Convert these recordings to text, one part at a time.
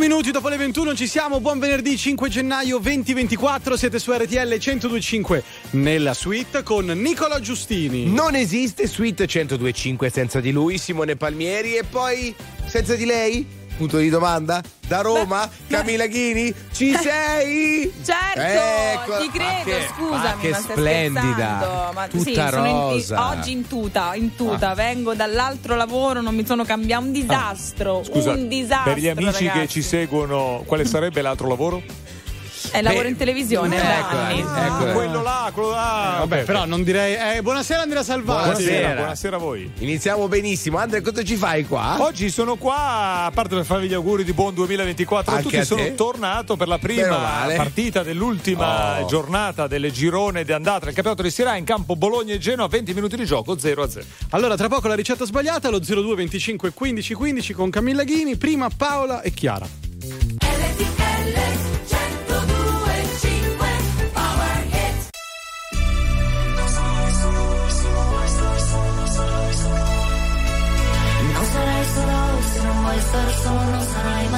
minuti dopo le 21 ci siamo, buon venerdì 5 gennaio 2024, siete su RTL 1025 nella suite con Nicola Giustini. Non esiste suite 1025 senza di lui, Simone Palmieri e poi senza di lei? Punto di domanda? Da Roma? Beh, Camilla Ghini? Ci sei? Certo, ecco, ti credo, che, scusami, ma che ma splendida. Ma, tutta sì, rosa. In, oggi in tuta, in tuta, ah. vengo dall'altro lavoro, non mi sono cambiato, un disastro, ah. Scusa, un disastro. Per gli amici ragazzi. che ci seguono, quale sarebbe l'altro lavoro? È lavoro in televisione, eccola, anni. eccola. quello là, quello là. Vabbè, Vabbè, però non direi. Eh, buonasera Andrea Salvati. Buonasera, buonasera a voi. Iniziamo benissimo. Andrea, cosa ci fai qua? Oggi sono qua, a parte per farvi gli auguri di buon 2024 a Anche tutti, a sono tornato per la prima male. partita dell'ultima Oh. giornata del girone di andata del campionato di A in campo Bologna e Genoa, 20 minuti di gioco, 0 a 0. Allora, tra poco la ricetta sbagliata, lo 02 25 15 15 con Camilla Ghini, prima Paola e Chiara. Non se non vuoi stare solo, non sarai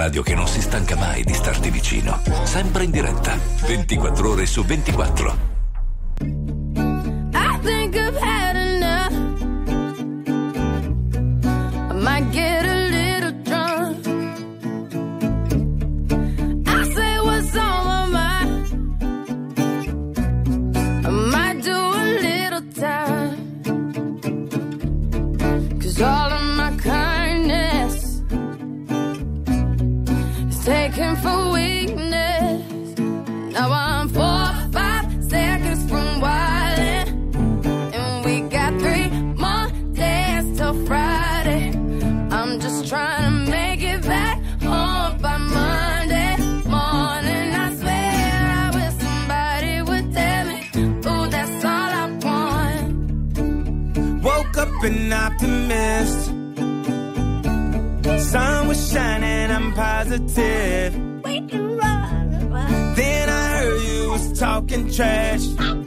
radio che non si stanca mai di starti vicino. Sempre in diretta, 24 ore su 24. I think I've had enough. I might get a little drunk. I say what's on my mind. I might do a little time. Cause all from weakness. Now I'm four, five seconds from wildin', and we got three more days till Friday. I'm just trying to make it back home by Monday morning. I swear I wish somebody would tell me, ooh, that's all I want. Woke up an optimist. Sun was shining, I'm positive talking trash.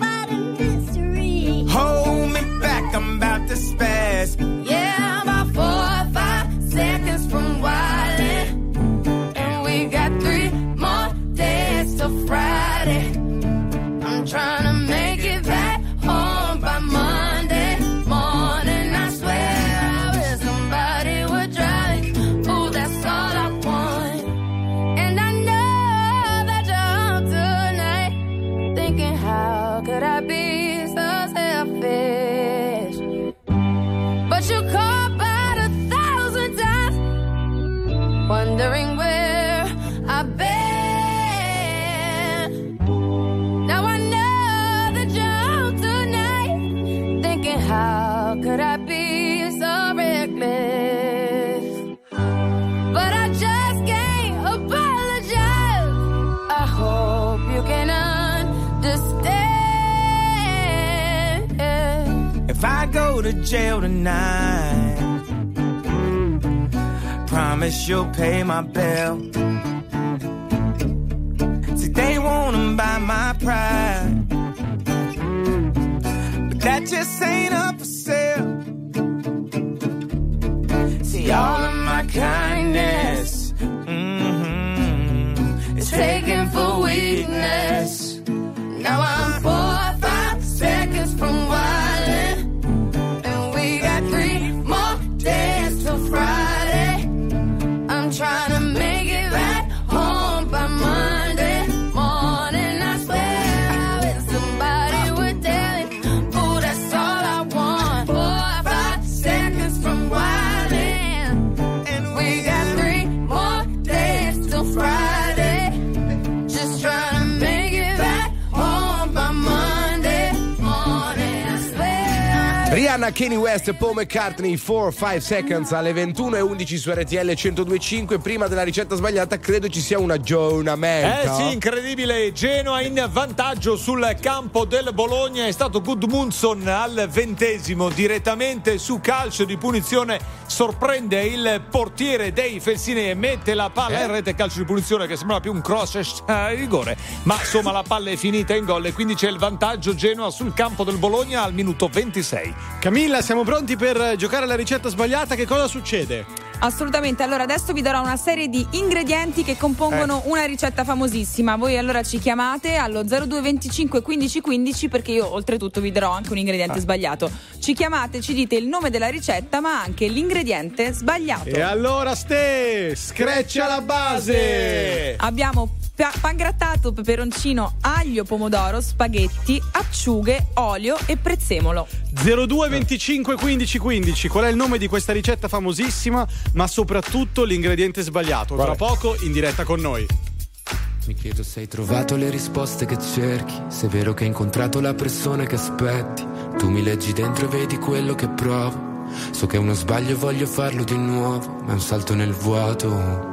Jail tonight, promise you'll pay my bill. See, they wanna buy my pride, Rihanna, Kanye West Paul McCartney 4-5 seconds alle 21 e 11 su RTL 1025 prima della ricetta sbagliata credo ci sia un Eh aggiornamento sì, incredibile. Genoa in vantaggio sul campo del Bologna. È stato Gudmundsson al ventesimo direttamente su calcio di punizione. Sorprende il portiere dei Felsinei e mette la palla Eh? in rete. Calcio di punizione che sembrava più un cross a rigore. Ma insomma la palla è finita in gol e quindi c'è il vantaggio Genoa sul campo del Bologna al minuto 26. Camilla, siamo pronti per giocare alla ricetta sbagliata. Che cosa succede? Assolutamente, allora adesso vi darò una serie di ingredienti che compongono una ricetta famosissima. Voi allora ci chiamate allo 0225 15 15 perché io oltretutto vi darò anche un ingrediente sbagliato. Ci chiamate, ci dite il nome della ricetta ma anche l'ingrediente sbagliato. E allora, Ste, screccia la base. Abbiamo pa- pangrattato, peperoncino, aglio, pomodoro, spaghetti, acciughe, olio e prezzemolo. 02 25 15 15. Qual è il nome di questa ricetta famosissima, ma soprattutto l'ingrediente sbagliato? Tra poco in diretta con noi. Mi chiedo se hai trovato le risposte che cerchi, se è vero che hai incontrato la persona che aspetti. Tu mi leggi dentro e vedi quello che provo. So che è uno sbaglio e voglio farlo di nuovo, ma è un salto nel vuoto.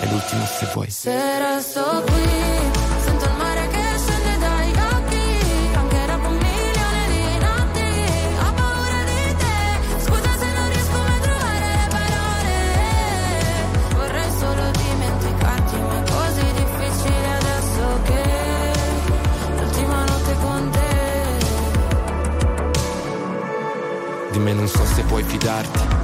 è l'ultima se vuoi. Se resto qui, sento il mare che scende dai occhi, anche dopo un milione di notti, ho paura di te, scusa se non riesco mai a trovare le parole, vorrei solo dimenticarti, ma è così difficile adesso che l'ultima notte con te. Di me non so se puoi fidarti.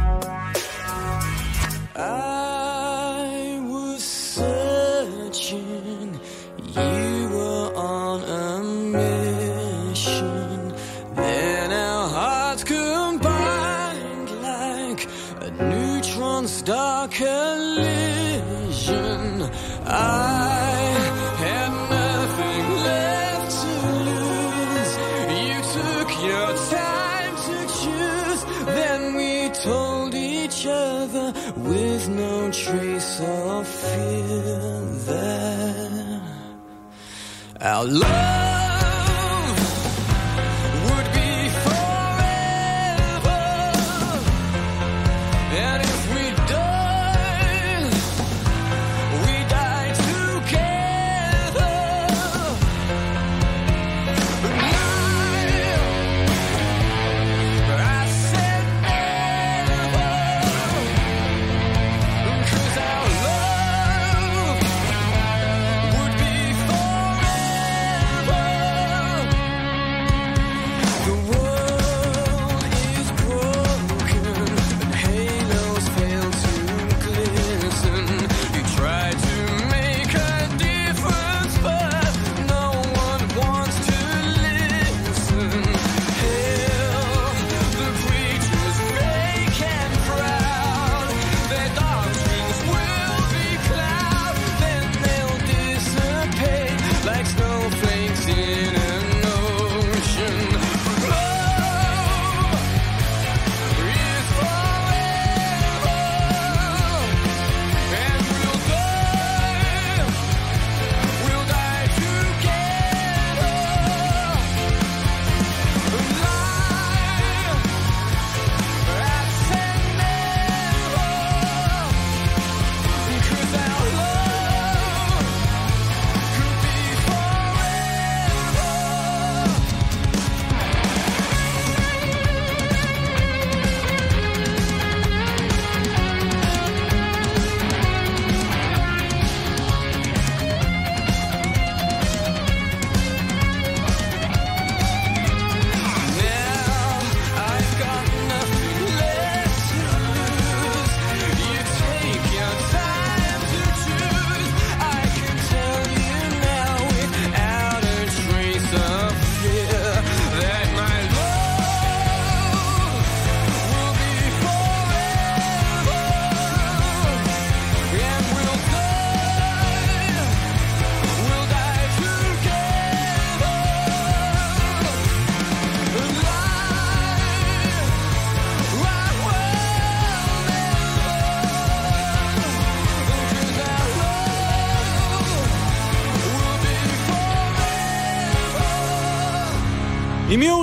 Our love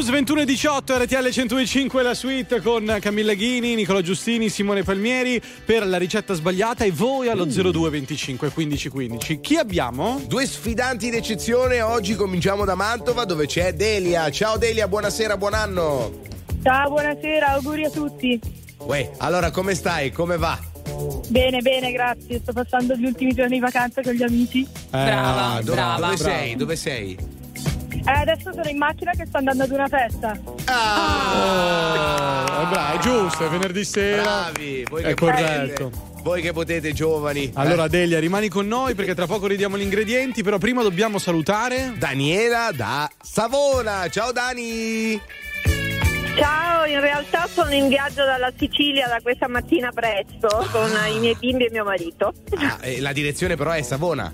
I Muse 21 e 18 RTL 105 la suite con Camilla Ghini, Nicola Giustini, Simone Palmieri per la ricetta sbagliata e voi allo 02 25 15 15. Chi abbiamo? Due sfidanti d'eccezione, oggi cominciamo da Mantova dove c'è Delia. Ciao Delia, buonasera, buon anno. Ciao, buonasera, auguri a tutti. Uè, allora come stai? Come va? Bene, bene, grazie. Sto passando gli ultimi giorni di vacanza con gli amici. Brava, dove, brava. dove Brava. sei? Dove sei? Eh, adesso sono in macchina che sto andando ad una festa. Oh, è bravo, è giusto, è venerdì sera. Bravi, voi È che corretto. potete. Voi che potete, giovani. Allora, Eh, Delia, rimani con noi perché tra poco ridiamo gli ingredienti, però prima dobbiamo salutare. Daniela da Savona. Ciao Dani. Ciao, in realtà sono in viaggio dalla Sicilia da questa mattina presto con i miei bimbi e mio marito. Ah, eh, la direzione però è Savona.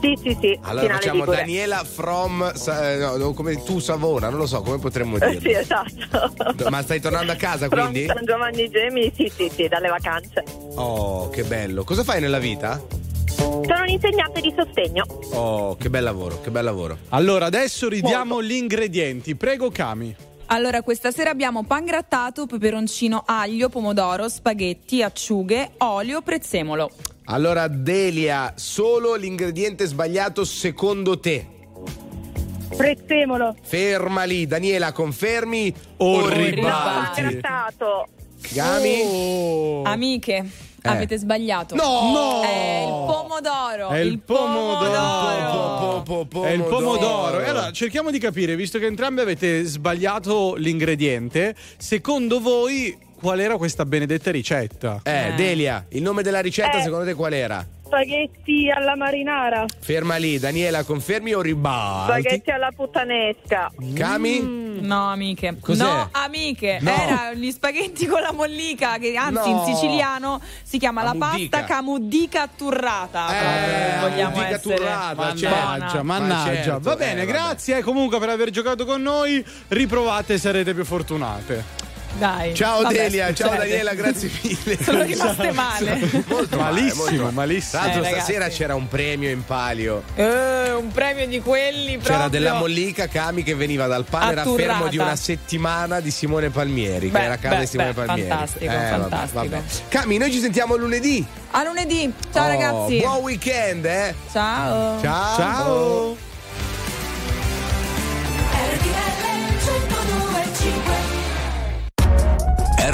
Sì, sì, sì. Allora facciamo Ligure. Daniela from Sa- eh, no, come tu Savona, non lo so come potremmo Eh, sì, esatto. Ma stai tornando a casa From quindi? San Giovanni Gemini, sì, sì, sì, dalle vacanze. Oh, che bello. Cosa fai nella vita? Sono un'insegnante di sostegno. Oh, che bel lavoro, che bel lavoro. Allora, adesso ridiamo gli ingredienti. Prego, Cami. Allora, questa sera abbiamo pan grattato, peperoncino, aglio, pomodoro, spaghetti, acciughe, olio, prezzemolo. Allora, Delia, solo l'ingrediente sbagliato secondo te. Prezzemolo. Ferma lì, Daniela, confermi O No, ribalti. pan grattato. Gami? Oh. Amiche, avete sbagliato. No! No! È il pomodoro. È il pomodoro. Po- po- po- È il pomodoro. pomodoro. E allora cerchiamo di capire, visto che entrambi avete sbagliato l'ingrediente, secondo voi qual era questa benedetta ricetta? Eh, Delia, il nome della ricetta Eh. secondo te qual era? Spaghetti alla marinara. Ferma lì, Daniela, confermi o ribalti? Spaghetti alla puttanesca. Cami? No, amiche. Cos'è? No, amiche. No. Era gli spaghetti con la mollica, che anzi No. in siciliano si chiama la Camudica. pasta camudica atturrata. Eh, vogliamo camudica essere. turrata, certo. Mannaggia, Ma mannaggia. certo, Va bene, eh, grazie comunque per aver giocato con noi. Riprovate e sarete più fortunate. Dai. Ciao Vabbè, Delia, ciao. Daniela, grazie mille. Sono rimaste male. Molto male, Malissimo, molto male. malissimo. Tra l'altro Eh, ragazzi. stasera c'era un premio in palio. Eh, un premio di quelli proprio. C'era della mollica Cami che veniva dal pane Atturrata. raffermo di una settimana di Simone Palmieri, Beh, che era a casa beh, di Simone beh, Palmieri. fantastico, vabbè, fantastico. vabbè. Cami, noi ci sentiamo lunedì. A lunedì. Ciao Oh, ragazzi. Buon weekend, eh. Ciao. Ciao. Ciao.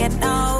Manake, no,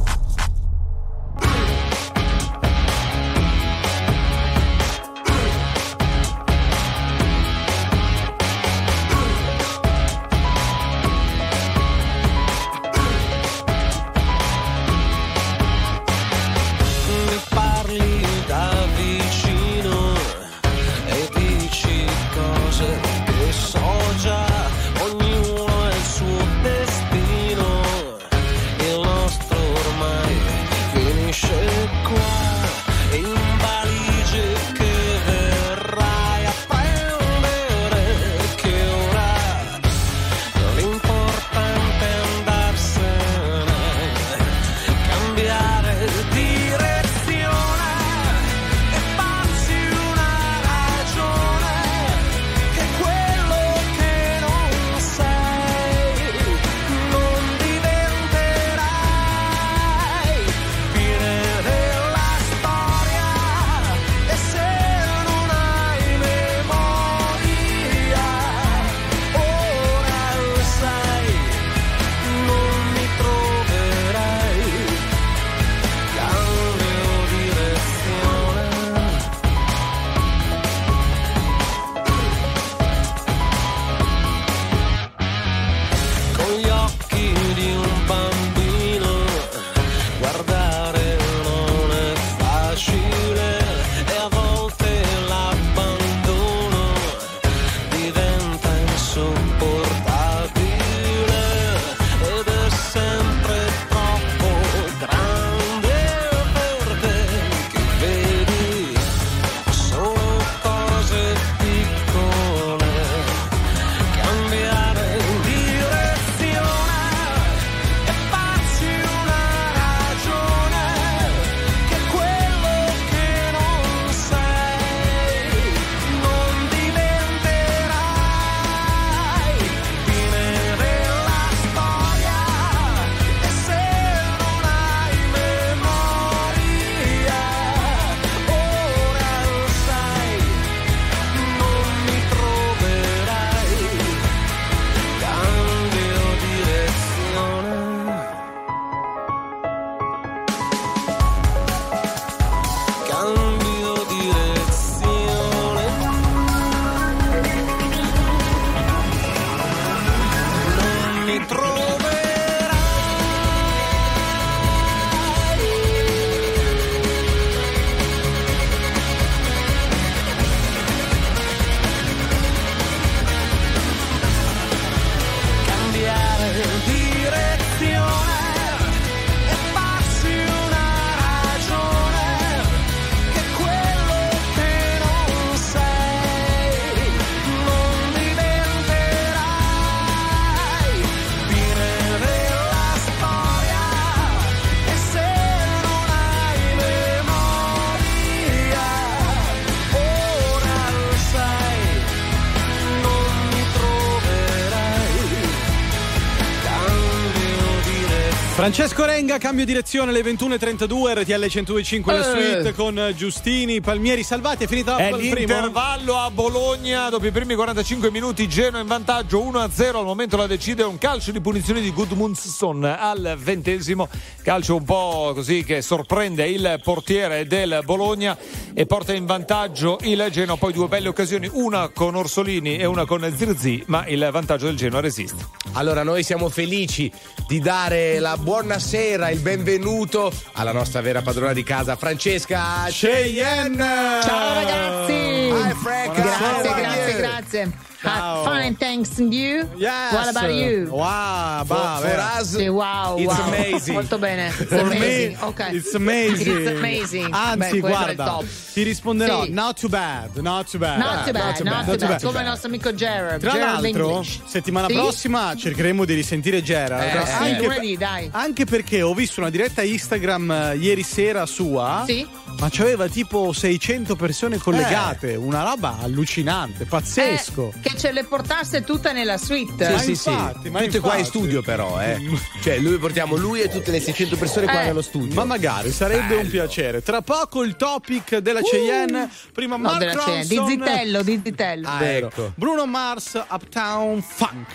Francesco Renga, cambio direzione alle 21.32, RTL 105 la Eh. suite con Giustini, Palmieri salvati. È finita primo? l'intervallo a Bologna, dopo i primi 45 minuti Genoa in vantaggio 1-0, al momento la decide un calcio di punizione di Gudmundsson al ventesimo, calcio un po' così che sorprende il portiere del Bologna e porta in vantaggio il Genoa, poi due belle occasioni, una con Orsolini e una con Zirzi, ma il vantaggio del Genoa resiste. Allora, noi siamo felici di dare la buonasera, il benvenuto alla nostra vera padrona di casa, Francesca Cheyenne. Ciao ragazzi! Hi Frank. Grazie, grazie, grazie. Ciao. Fine, thanks. And you? Yes. What about you? Wow, For, bah, for vero. us, Sì, wow, it's wow. amazing. Molto bene. It's For me, amazing. ok. it's amazing. It's amazing. Anzi, Beh, guarda, ti risponderò. Sì. Not too bad, not too bad. Not too bad, not too bad. Come il nostro amico Gerard. Tra Gerard l'altro, English. settimana Sì? prossima cercheremo di risentire Gerard. Eh, sì, anche, lunedì, dai. anche perché ho visto una diretta Instagram eh, ieri sera sua. Sì. Ma c'aveva tipo 600 persone collegate, una roba allucinante, pazzesco. Eh, che ce le portasse tutte nella suite. Sì, sì, sì. infatti, ma Tutte qua in studio, però, eh. Cioè, lui portiamo lui e tutte le 600 persone qua Eh. nello studio. Ma magari sarebbe un piacere. Tra poco il topic della Cheyenne. Prima No, Mark della cena, di Ronson. zitello, di zitello. Ah, ecco. Bruno Mars, Uptown Funk.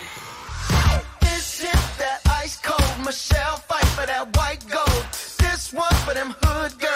This shit, that ice cold Michelle fight for that white gold. This one for them hood girls,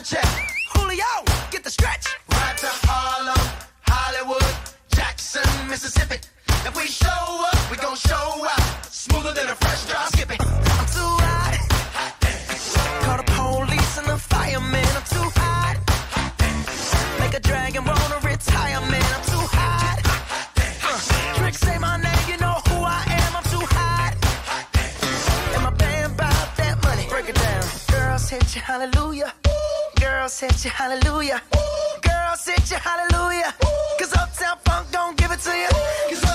the check. Julio, get the stretch. Right to Harlem, Hollywood, Jackson, Mississippi. If we show up, we gon' show out. Smoother than a fresh drop. Skip it. I'm too hot. Call the police and the fireman. I'm too hot. Make a dragon wanna retire, man. I'm too hot. Uh, Trick say my name, you know who I am. I'm too hot. And my band bought that money. Break it down. Girls hit you, hallelujah. Hit you, hallelujah. Girls hit you, hallelujah. Cause Uptown Funk don't give it to you.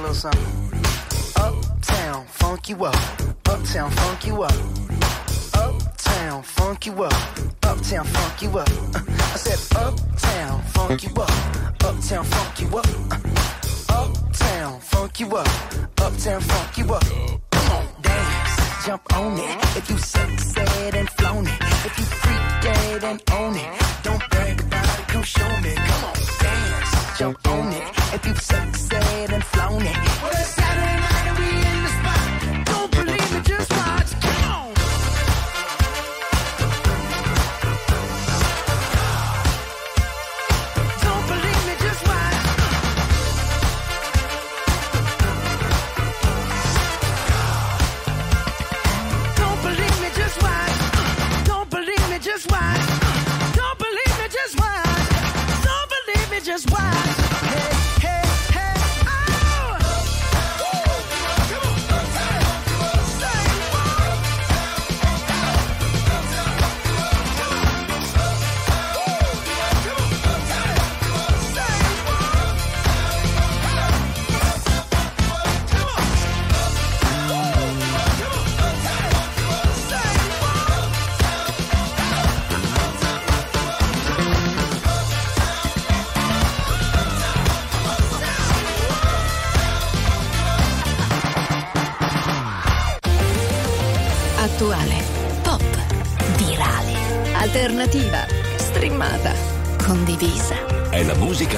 Little something. Uptown, funk you up. Uptown, funk you up. Uptown, funk you up. Uptown, funk you up. I said, Uptown, funk you up. Uptown, funk you up. Uptown, funk you up. Uptown, funk you up. Come on, dance, jump on it. If you sexed and flown it. If you freak dead and own it. Don't brag about it, come show me. Come on, jump on it. If you sexed and flown it. Well, it's Saturday night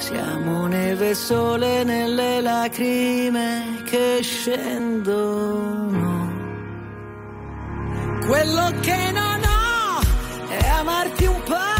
Siamo neve e sole nelle lacrime che scendono. Quello che non ho è amarti un po',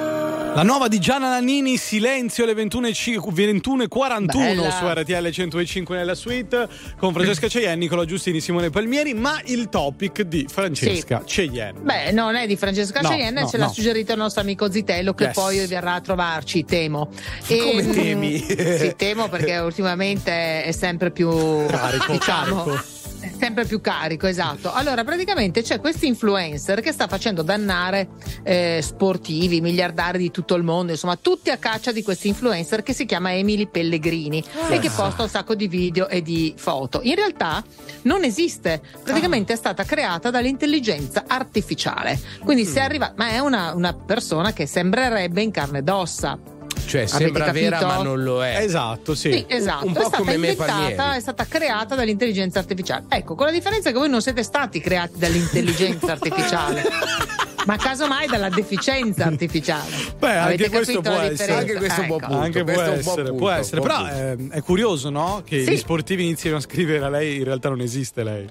La nuova di Gianna Nannini, Silenzio alle 21.41 Bella. su RTL 105 nella suite con Francesca Cheyenne, Nicola Giustini, Simone Palmieri, ma il topic di Francesca Cheyenne. Beh, non è di Francesca No, Cheyenne, no, ce l'ha no. suggerito il nostro amico Zitello che Yes. poi verrà a trovarci, temo. Come mm, temi? Sì, temo perché ultimamente è sempre più Carico, diciamo, carico. Sempre più carico, esatto. Allora, praticamente c'è questo influencer che sta facendo dannare eh, sportivi, miliardari di tutto il mondo, insomma, tutti a caccia di questo influencer che si chiama Emily Pellegrini e che posta un sacco di video e di foto. In realtà non esiste, praticamente è stata creata dall'intelligenza artificiale. Quindi se arriva, ma è una, una persona che sembrerebbe in carne ed ossa. Cioè, Avete sembra vera, capito? ma non lo è. Esatto, sì. Sì, esatto, Un è po' stata come me inventata, è stata creata dall'intelligenza artificiale. Ecco, con la differenza che voi non siete stati creati dall'intelligenza artificiale, ma casomai dalla deficienza artificiale. Beh, Avete anche questo può essere. Anche questo Ecco. punto. Anche può questo buon essere, punto, può essere. Però ehm, è curioso, no? Che Sì. gli sportivi iniziano a scrivere a lei, in realtà non esiste lei.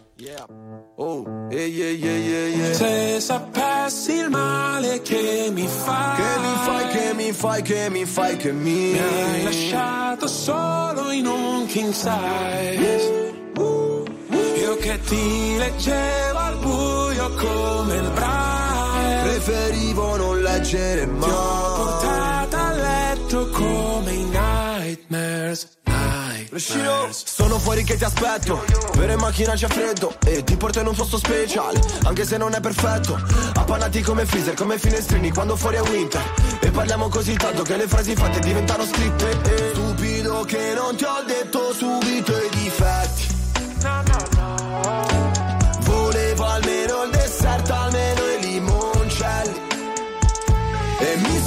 Se sapessi il male che mi fai, Che mi fai, che mi fai, che mi fai, che mi mi hai lasciato solo in un king size. Io che ti leggevo al buio come il braille. Preferivo non leggere Ti ho mai portata a letto come i nightmares. Nightmares. sono fuori che ti aspetto. Vero in macchina c'è freddo E ti porto in un posto speciale Anche se non è perfetto. Appannati come freezer, come finestrini Quando fuori è winter. E parliamo così tanto che le frasi fatte diventano scritte. E Stupido che non ti ho detto subito i difetti. Volevo almeno il dessert, almeno i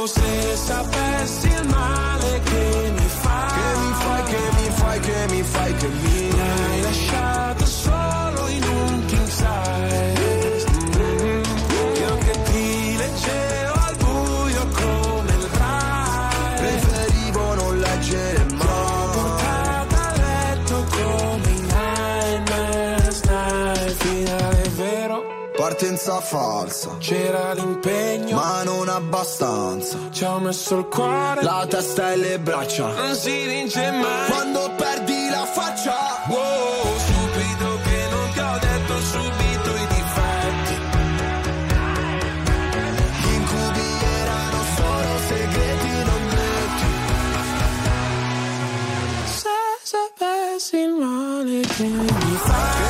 você, essa peça. falsa. C'era l'impegno, ma non abbastanza. Ci ho messo il cuore, la testa e le braccia. Non si vince mai quando perdi la faccia. Wow, stupido che non ti ho detto subito. sapessi il male che mi fai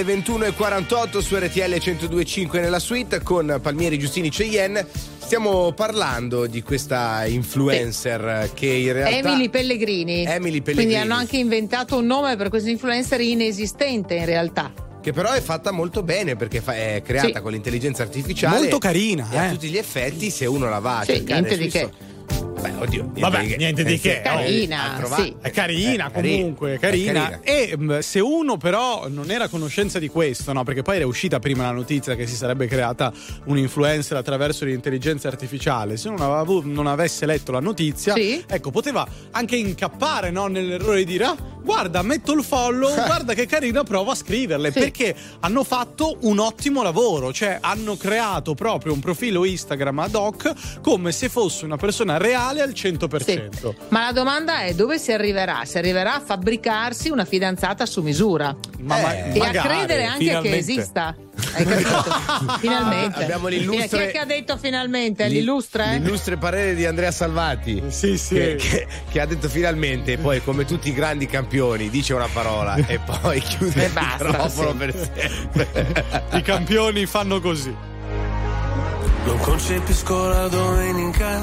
Alle 21.48 su RTL 102.5 nella suite con Palmieri, Giustini, Cheyenne. Stiamo parlando di questa influencer che in realtà. Emily Pellegrini. Emily Pellegrini. Quindi hanno anche inventato un nome per questo influencer inesistente in realtà. Che però è fatta molto bene perché fa- è creata Sì. con l'intelligenza artificiale. Molto carina, E a eh. tutti gli effetti, se uno la va a Sì, cercare niente di che. Oddio. Vabbè, niente di che. Carina, Ha trovato- sì. È carina Eh, carina. comunque, È carina. carina. E mh, se uno però non era a conoscenza di questo, no? Perché poi era uscita prima la notizia che si sarebbe creata un influencer attraverso l'intelligenza artificiale. Se non, aveva avu- non avesse letto la notizia, Sì. ecco, poteva anche incappare no, nell'errore di dire: "Ah, guarda, metto il follow, guarda che carina, provo a scriverle. Sì. Perché hanno fatto un ottimo lavoro, cioè hanno creato proprio un profilo Instagram ad hoc come se fosse una persona reale al 100%. Ma la domanda è dove si arriverà? Si arriverà a fabbricarsi una fidanzata su misura Ma, ma- e magari, a credere anche che finalmente. esista. Hai capito? finalmente. Abbiamo l'illustre- Chi è che ha detto finalmente? L'i- L'illustre? L'illustre parere di Andrea Salvati. Sì, sì. Che, che- che ha detto finalmente, poi come tutti i grandi campioni, dice una parola e poi chiude E il basta, microfono sì. per sempre. I campioni fanno così. Non concepisco la domenica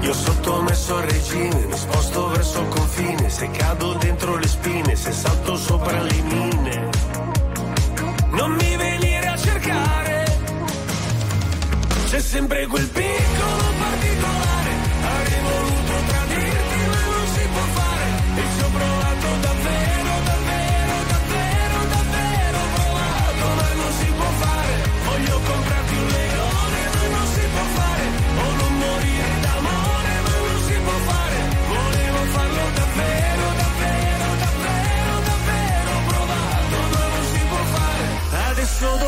Io sottomesso al regime, mi sposto verso il confine, se cado dentro le spine, se salto sopra le mine. Non mi venire a cercare, c'è sempre quel piccolo particolare. Avrei voluto tradirti, Adesso dove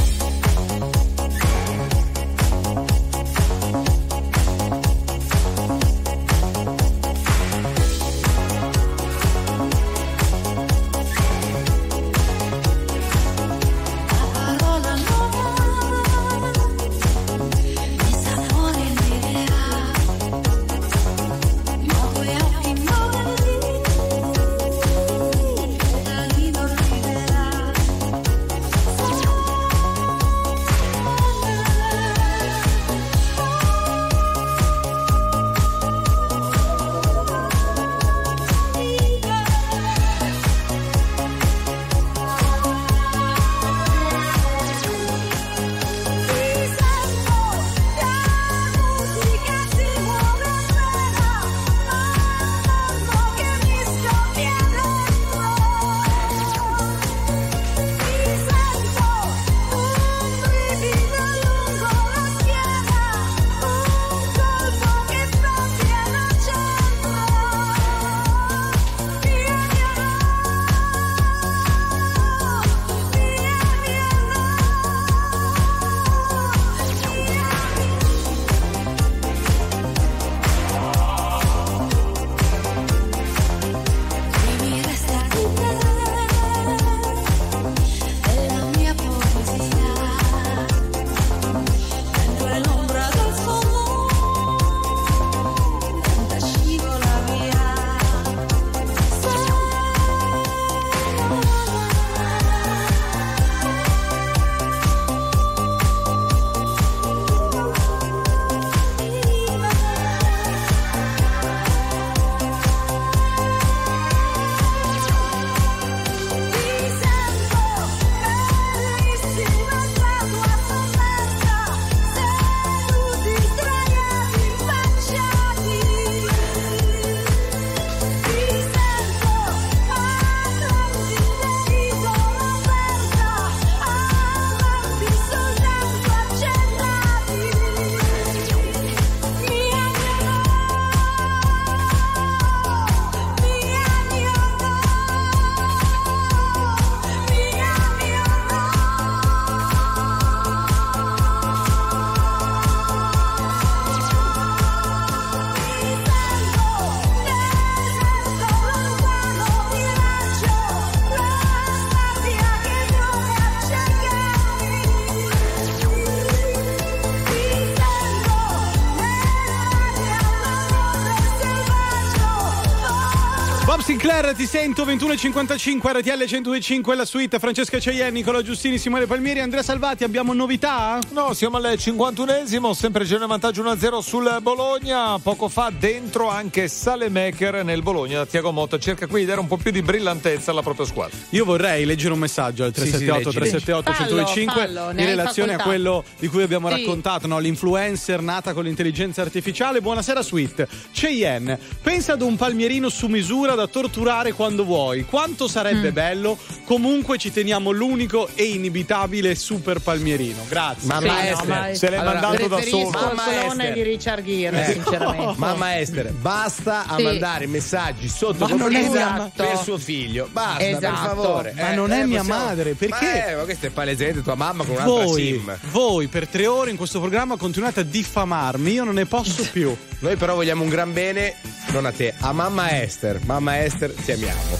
Ti sento 21.55 RTL 105 la suite Francesca Ceienni, Nicola Giustini, Simone Palmieri, Andrea Salvati abbiamo novità? No, siamo al 51esimo, sempre Genoa in vantaggio 1-0 sul Bologna. Poco fa dentro anche Salemaker nel Bologna. Tiago Motta cerca qui di dare un po' più di brillantezza alla propria squadra. Io vorrei leggere un messaggio al Sì, sì, 378 leggi, 378 leggi. 105 Fallo, fallo, ne in hai relazione a facoltà. quello di cui abbiamo Sì. raccontato, no? l'influencer nata con l'intelligenza artificiale. Buonasera Sweet. Cheyenne, pensa ad un palmierino su misura da torturare quando vuoi. Quanto sarebbe Mm. bello? Comunque ci teniamo l'unico e inibitabile super palmierino. Grazie. Mamma Sì, no, Esther, ma- se l'hai Allora, mandato da solo. Mamma Esther. di Richard Gere, Eh. sinceramente. Mamma Esther, basta a Sì. mandare messaggi sotto Ma non è mia- per suo figlio. Basta, per Esatto. favore. Ma non è mia possiamo- madre, perché? Ma, eh, ma questa è palesemente tua mamma con un'altra Voi, sim. voi per tre ore in questo programma continuate a diffamarmi, io non ne posso più. Noi però vogliamo un gran bene, non a te, a mamma Esther. Mamma Esther, ti amiamo.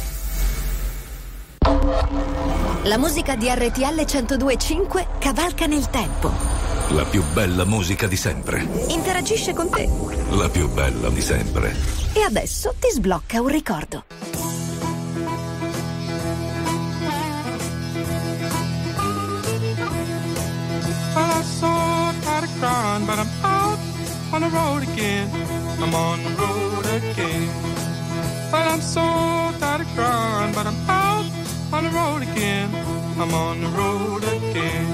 La musica di RTL 1025 cavalca nel tempo. La più bella musica di sempre. Interagisce con te. La più bella di sempre. E adesso ti sblocca un ricordo. I saw on the road again. I'm on the road again. Well, I'm so tired of crying, but I'm out on the road again. I'm on the road again.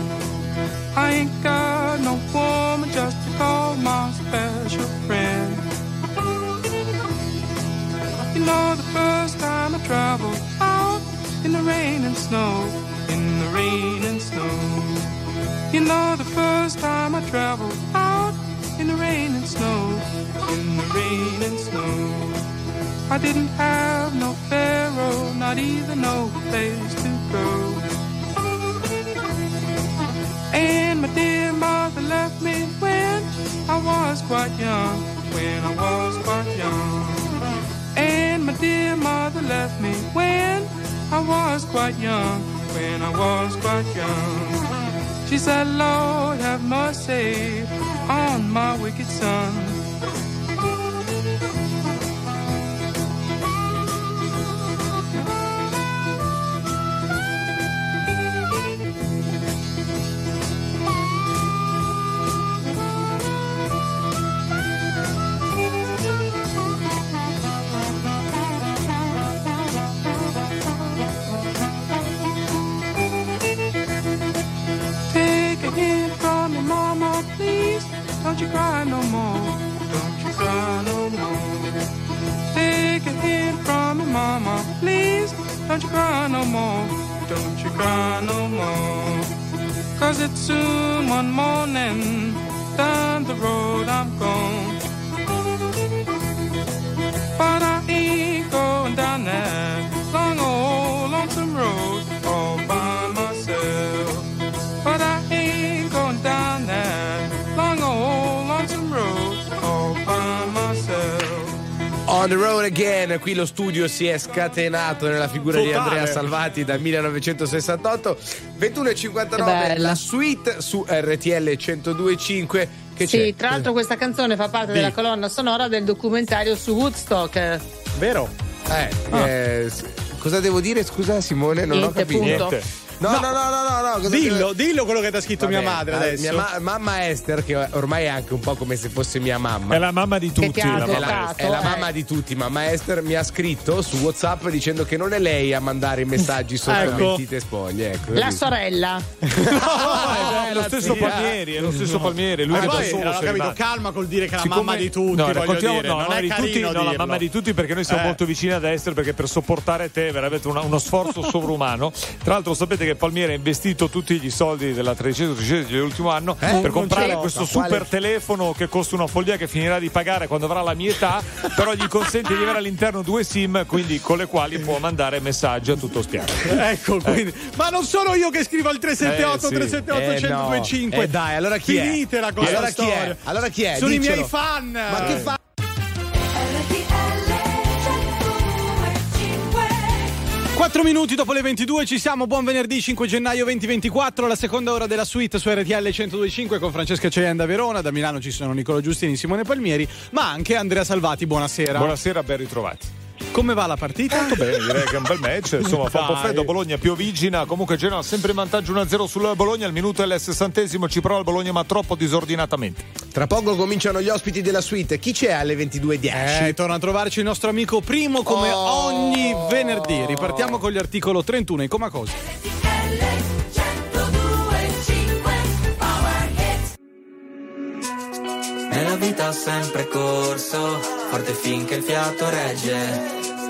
I ain't got no woman just to call my special friend. You know, the first time I traveled out in the rain and snow, in the rain and snow. You know, the first time I traveled out in the rain and snow, in the rain and snow. I didn't have no pharaoh, not even no place to go. And my dear mother left me when I was quite young, when I was quite young. And my dear mother left me when I was quite young, when I was quite young. She said, Lord, have mercy on my wicked son. Studio si è scatenato nella figura di Totale. Andrea Salvati dal 1968. 21.59 bella. la suite su RTL 102.5. Che Sì, c'è? tra l'altro questa canzone fa parte Sì. della colonna sonora del documentario su Woodstock. Vero? Eh, eh, s- cosa devo dire? Scusa Simone, non ho Niente, capito. punto. Niente. No, no, no, no, no, no, cosa Dillo, devo- dillo quello che ti ha scritto Vabbè, mia madre adesso. Mia ma- mamma Esther, che ormai è anche un po' come se fosse mia mamma. È la mamma di tutti. la È mamma. la, è la eh. mamma di tutti, mamma Esther mi ha scritto su WhatsApp dicendo che non è lei a mandare i messaggi sotto Ecco. mentite e spoglie. Ecco, La sorella. No, è lo stesso zia. Palmieri, è lo stesso Palmieri. Lui Ma che poi, solo capito, calma col dire che è la Siccome- mamma di tutti, no, dire. no, non la mamma è di tutti, no, la mamma di tutti perché noi siamo Eh. molto vicini ad Esther perché per sopportare te è veramente uno sforzo sovrumano. Tra l'altro sapete che Palmieri ha investito tutti gli soldi della tredicesima tredicesima dell'ultimo anno Eh? per comprare l'ho. questo Ma quale- super telefono che costa una follia che finirà di pagare quando avrà la mia età, però gli consente di avere all'interno due SIM, quindi con le quali può mandare messaggi a tutto spiano. Ecco, quindi. Ma non sono io che scrivo al 378 Eh, sì. 378 Eh, no. 1025. Eh, dai, allora chi è? Finitela con Allora chi è? storia. Allora chi è? Sono i Diccelo. miei fan. Ma che fa? 4 minuti dopo le 22 ci siamo, buon venerdì 5 gennaio 2024, la seconda ora della suite su RTL 1025 con Francesca Ceienda Verona, da Milano ci sono Nicola Giustini, Simone Palmieri, ma anche Andrea Salvati, buonasera. Buonasera, ben ritrovati. Come va la partita? Molto bene, direi che è un bel match. Insomma, fa un po' freddo. Bologna piovigina. Comunque Genoa sempre in vantaggio 1-0 sul Bologna. Al minuto e al sessantesimo ci prova il Bologna, ma troppo disordinatamente. Tra poco cominciano gli ospiti della suite. Chi c'è alle 22.10? Eh, torna a trovarci il nostro amico Primo come Oh. ogni venerdì. Ripartiamo con gli articolo 31 in Comacosi. Nella vita ho sempre corso, forte finché il fiato regge.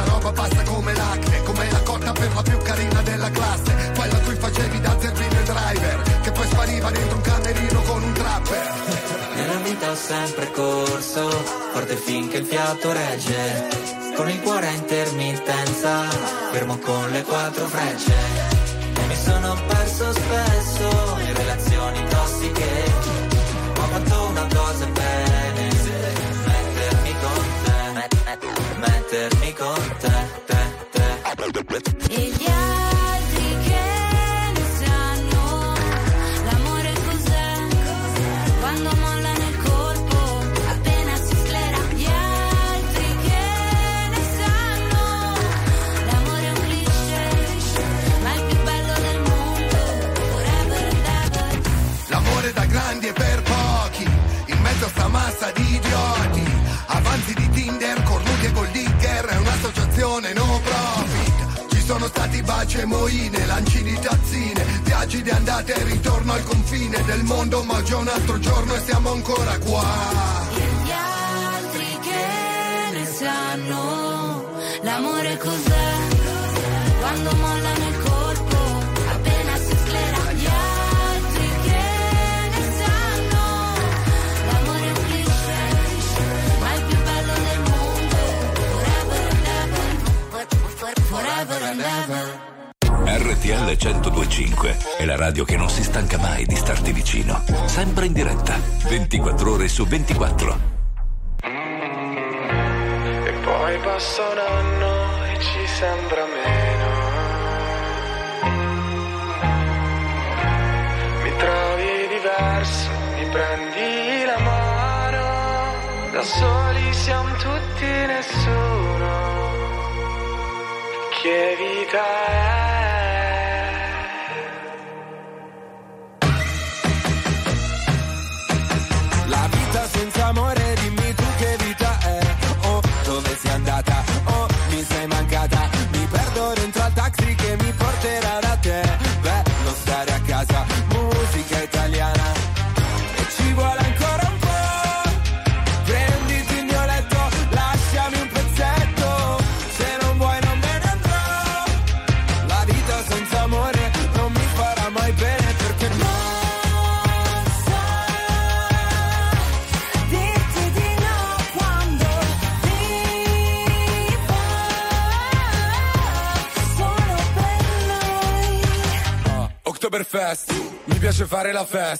grande sta roba passa come l'acne Come la cotta per la più carina della classe Quella a cui facevi da zerbino e driver Che poi spariva dentro un camerino con un trapper Nella vita ho sempre corso, forte finché il fiato regge. Con il cuore a intermittenza, fermo con le quattro frecce. E mi sono perso spesso 24 fast.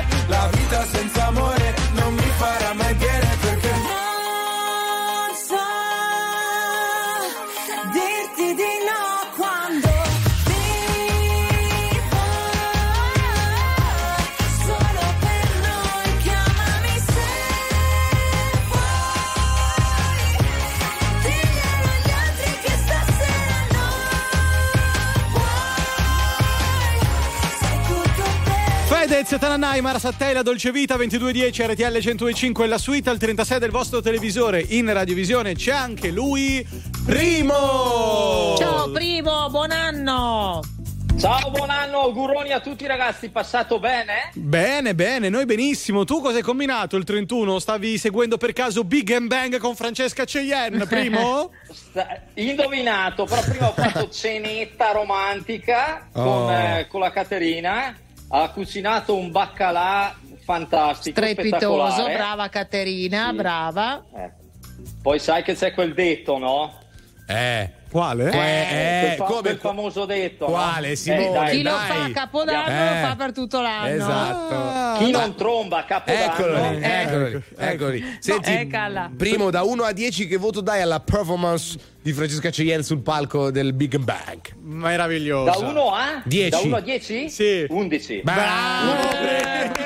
Tananai, Mara Sattella, Dolce Vita, 2210, RTL 105 la suite al 36 del vostro televisore. In radiovisione c'è anche lui, Primo! Ciao primo, buon anno! Ciao, buon anno, auguroni a tutti ragazzi, passato bene? Bene, bene, noi benissimo. Tu cosa hai combinato il 31? Stavi seguendo per caso Big and Bang con Francesca Cheyenne, Primo? Sta- Indovinato, però prima ho fatto cenetta romantica Oh. con, eh, con la Caterina, ha cucinato un baccalà fantastico, Strepitoso, spettacolare. brava Caterina, Sì. brava. Eh. Poi sai che c'è quel detto, no? Eh. Quale? quel, fa- come- quel famoso detto. no? Quale, Eh, Simone? dai, Chi lo dai. fa a Capodanno Eh. lo fa per tutto l'anno. Esatto. Chi non tromba a Capodanno Eccoli, eh, eccoli, eccoli. Senti, Eccala. primo da 1 a 10 che voto dai alla performance di Francesca Cheyenne sul palco del Big Bang? Meraviglioso. Da 1 a? 10. Da 1 a 10? Sì. 11. Bravo,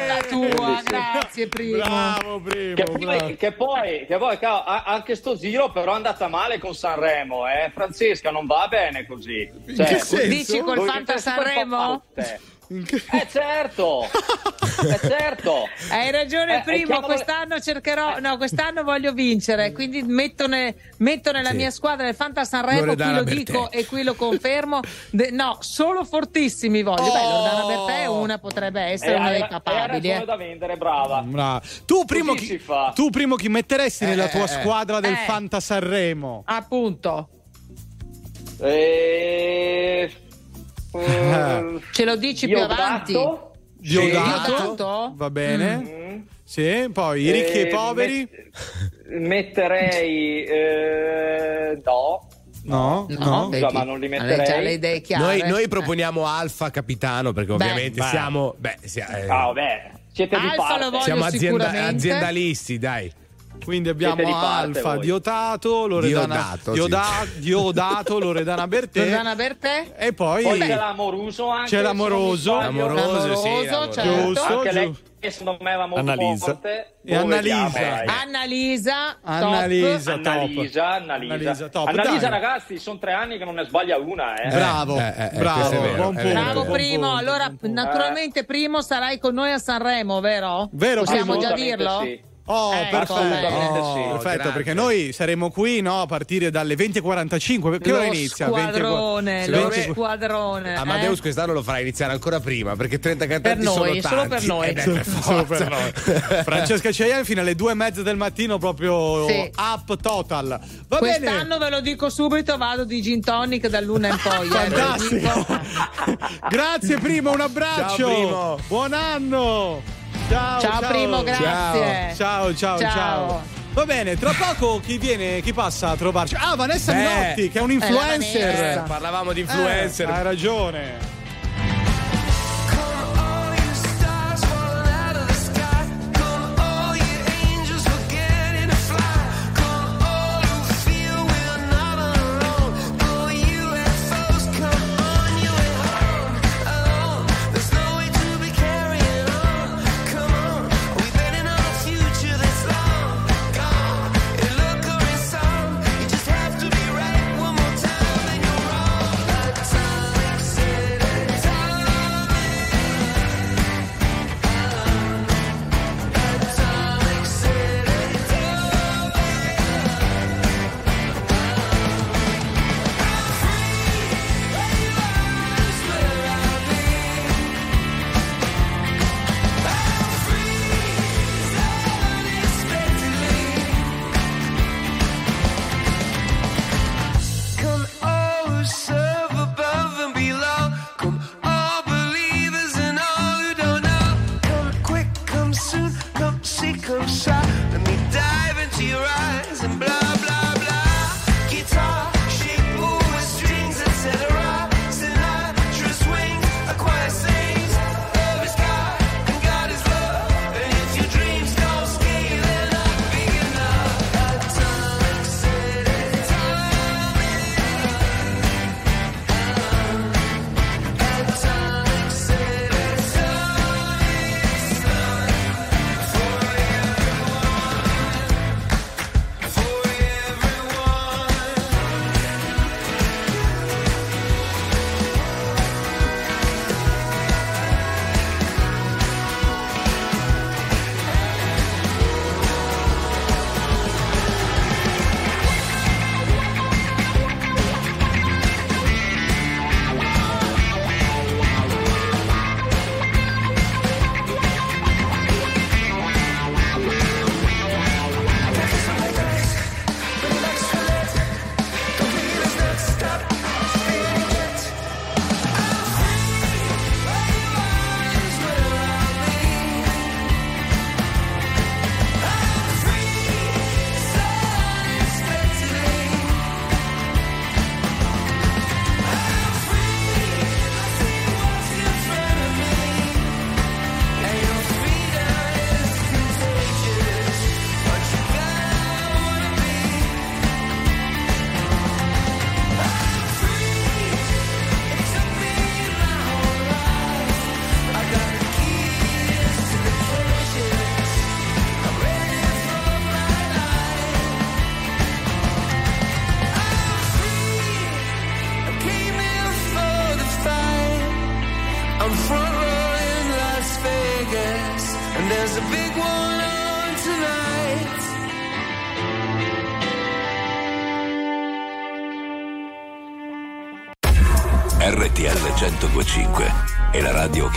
la tua, grazie primo. Bravo, Primo. Che bravo. poi, che poi, che poi, cavolo, anche sto giro però è andata male con Sanremo, eh? Francesca non va bene così. Cioè, che senso? Dici col Fanta Sanremo? Eh certo, eh certo. Hai ragione, Eh, primo. Quest'anno cercherò. No, quest'anno voglio vincere. Quindi metto, ne- metto nella Sì. mia squadra il Fanta Sanremo. Qui lo Bertè. dico e qui lo confermo. De- no, solo fortissimi voglio. Beh, Loredana Bertè è una, potrebbe essere Eh, una dei capabili. ragione eh. da vendere, brava. Bravo. Tu primo, chi, tu primo chi metteresti nella tua eh, squadra del eh. Fanta Sanremo? Appunto. Eh, eh, Ce lo dici più avanti? Diodato? Diodato? Va bene. Mm. Sì, poi i ricchi e i Eh, poveri? met- metterei eh, no. No, No, no. vedi, Già, ma non li metterei. già le idee chiare. Noi, noi proponiamo Alfa capitano perché ovviamente beh. siamo, beh, sia- eh, Ah, siete di Alfa parte. lo voglio siamo azienda- aziendalisti, dai. Quindi abbiamo Alfa, voi. Diotato, Loredana, Diodato, sì. Dioda- Diodato, Loredana Bertè. Loredana Bertè? E poi, Poi c'è l'amoroso anche. C'è l'amoroso. sbaglio. L'amoroso, sì, L'amoroso, l'amoroso. certo. Giusto, Anche lei secondo me va molto Annalisa. forte. E Annalisa. Annalisa, Annalisa, top. Annalisa, top. Annalisa, ragazzi, sono tre anni che non ne sbaglia una, eh. Bravo, Eh, eh, eh, bravo, vero, punto. Bravo primo, punto, allora naturalmente primo sarai con noi a Sanremo, vero? Vero, Possiamo già dirlo? sì. Oh, Ecco, perfetto. assolutamente Oh, sì. perfetto, grazie. perché noi saremo qui no, a partire dalle 20.45. Che Lo ora inizia? squadrone, 20 lo 20 squadrone. Amadeus eh? quest'anno lo farà iniziare ancora prima perché 30 cantanti Per noi, sono tanti. solo per noi. Eh beh, per Solo per noi. Francesca Cheyenne fino alle due e mezza del mattino proprio Sì. up total. Va bene. Quest'anno ve lo dico subito, vado di gin tonic da luna in poi. eh. Fantastico. Grazie primo, un abbraccio. Ciao, Primo. Buon anno. Ciao, Ciao, Primo, grazie. Ciao, ciao, ciao. Ciao. Va bene, tra poco chi viene, chi passa a trovarci? Ah, Vanessa Beh. Minotti, che è un la influencer. Eh, parlavamo di influencer. Eh, hai ragione.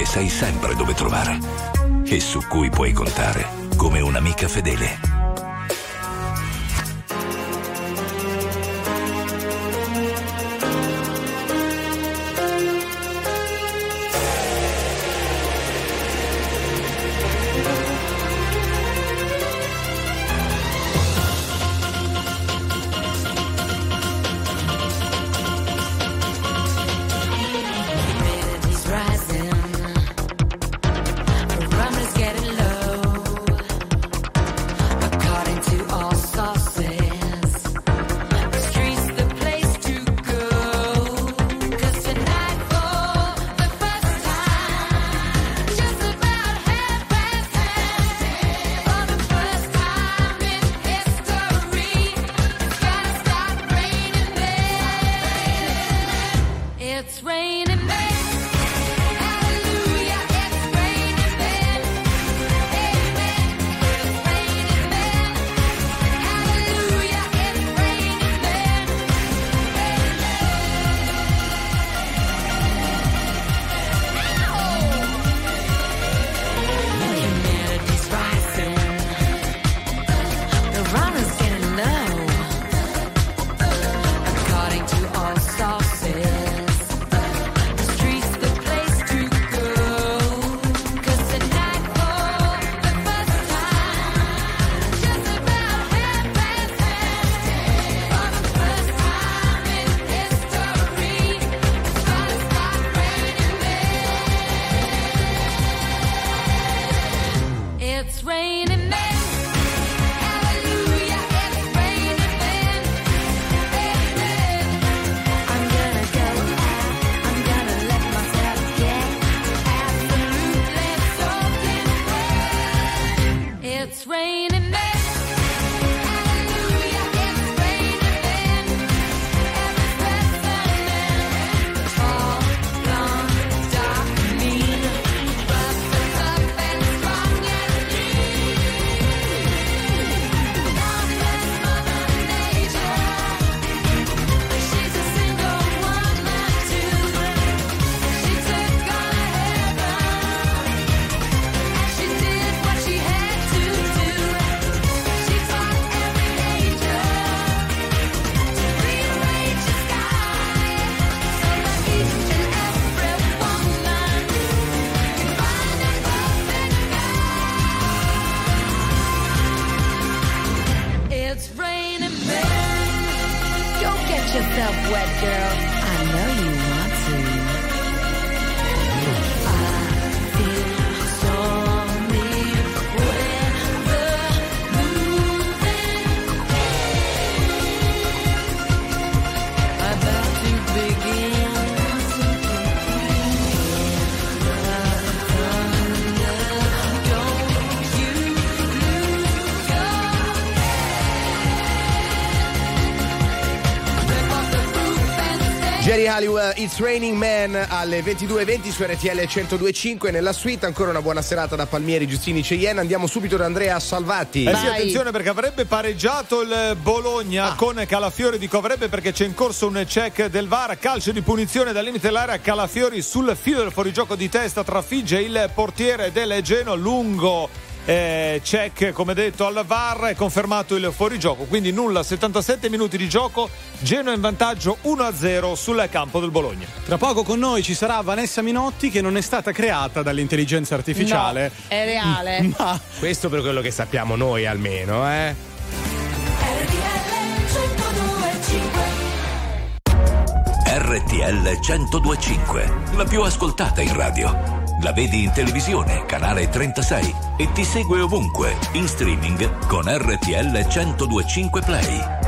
Sai sempre dove trovare e su cui puoi contare come un'amica fedele. Halliwell, It's Raining Man alle 22.20 su RTL 102.5 nella suite. Ancora una buona serata da Palmieri, Giustini, Cheyenne. Andiamo subito da Andrea Salvati. Eh sì, attenzione perché avrebbe pareggiato il Ah. Bologna con Calafiori, dico avrebbe perché c'è in corso un check del VAR, calcio di punizione dal limite dell'area, Calafiori sul filo del fuorigioco di testa trafigge il portiere del Geno lungo. eh, check come detto al VAR è confermato il fuorigioco quindi nulla 77 minuti di gioco Genoa in vantaggio 1-0 sul campo del Bologna Tra poco con noi ci sarà Vanessa Minotti che non è stata creata dall'intelligenza artificiale. È reale. Ma Questo per quello che sappiamo noi almeno, eh. RTL 1025, la più ascoltata in radio. La vedi in televisione, canale 36 e ti segue ovunque, in streaming con RTL 1025 Play.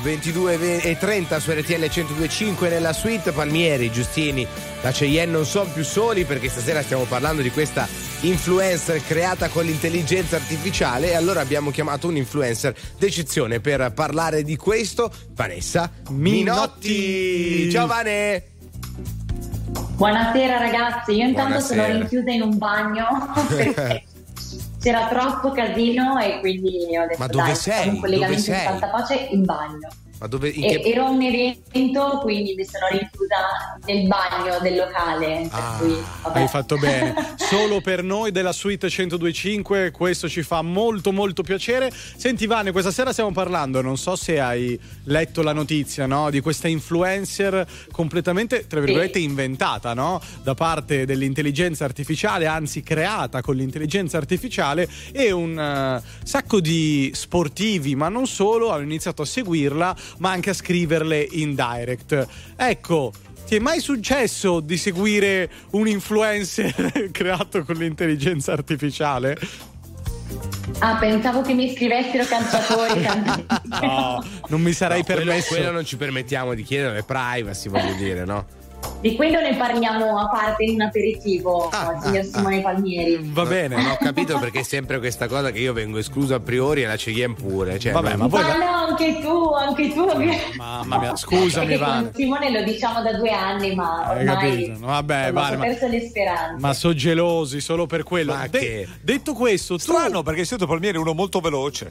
22 e 30 su RTL 102.5 nella suite Palmieri, Giustini, la Cheyenne non sono più soli perché stasera stiamo parlando di questa influencer creata con l'intelligenza artificiale e allora abbiamo chiamato un influencer d'eccezione per parlare di questo Vanessa Minotti. Minotti. Ciao Vane! Buonasera ragazzi, io intanto Buonasera. sono rinchiusa in un bagno perché c'era troppo casino e quindi ho detto Ma dove dai, sei? facciamo un collegamento Dove sei? santa pace in bagno. Ma dove che Era un evento, quindi mi sono rinchiusa nel bagno del locale. Ah, cui. Hai fatto bene. Solo per noi della suite 1025, questo ci fa molto molto piacere. Senti Vane, questa sera stiamo parlando, non so se hai letto la notizia, no? Di questa influencer completamente, tra virgolette, inventata, no? Da parte dell'intelligenza artificiale, anzi creata con l'intelligenza artificiale e un eh, sacco di sportivi, ma non solo, hanno iniziato a seguirla, ma anche a scriverle in direct. Ecco, ti è mai successo di seguire un influencer creato con l'intelligenza artificiale? Ah, pensavo che mi scrivessero cantanti. No, non mi sarei No, quello- permesso. Quello non ci permettiamo di chiedere, è privacy, voglio dire, no? Di quello ne parliamo a parte in un aperitivo, signor Simone Palmieri. Va bene. Non ho capito perché è sempre questa cosa che io vengo escluso a priori e la Cheyenne pure. Cioè, Vabbè, ma poi- Ma no, anche tu, anche tu. Mamma mia, scusami, Vane. Simone lo diciamo da due anni, ma Hai ormai capito? Vabbè, ho ma- perso le speranze. Ma so gelosi solo per quello. Ma De- che? detto questo, tu Strano perché il Sito Palmieri è uno molto veloce.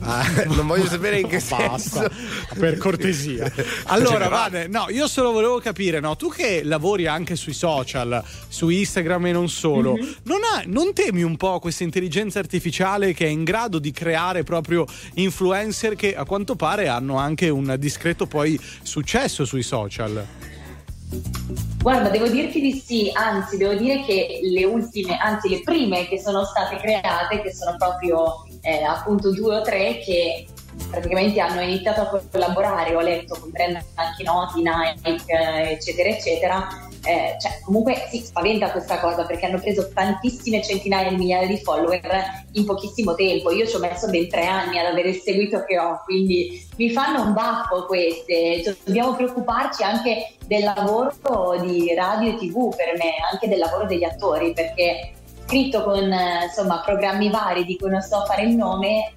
Ah, non voglio sapere in che Basta, senso. per cortesia. Allora, Vane, no, io solo volevo capire, no, tu che lavori anche sui social, su Instagram e non solo, Mhm. non, ha- non temi un po' questa intelligenza artificiale che è in grado di creare proprio influencer che a quanto pare hanno anche un discreto poi successo sui social? Guarda, devo dirti di sì, anzi, devo dire che le ultime, anzi, le prime che sono state create, che sono proprio eh, appunto due o tre, che praticamente hanno iniziato a collaborare, ho letto con anche noti, Nike, eh, eccetera, eccetera. Eh, cioè, comunque si spaventa questa cosa perché hanno preso tantissime centinaia di migliaia di follower in pochissimo tempo. Io ci ho messo ben tre anni ad avere il seguito che ho, quindi mi fanno un baffo queste. Cioè, dobbiamo preoccuparci anche del lavoro di radio e tv per me, anche del lavoro degli attori, perché scritto con eh, insomma programmi vari di cui non so fare il nome,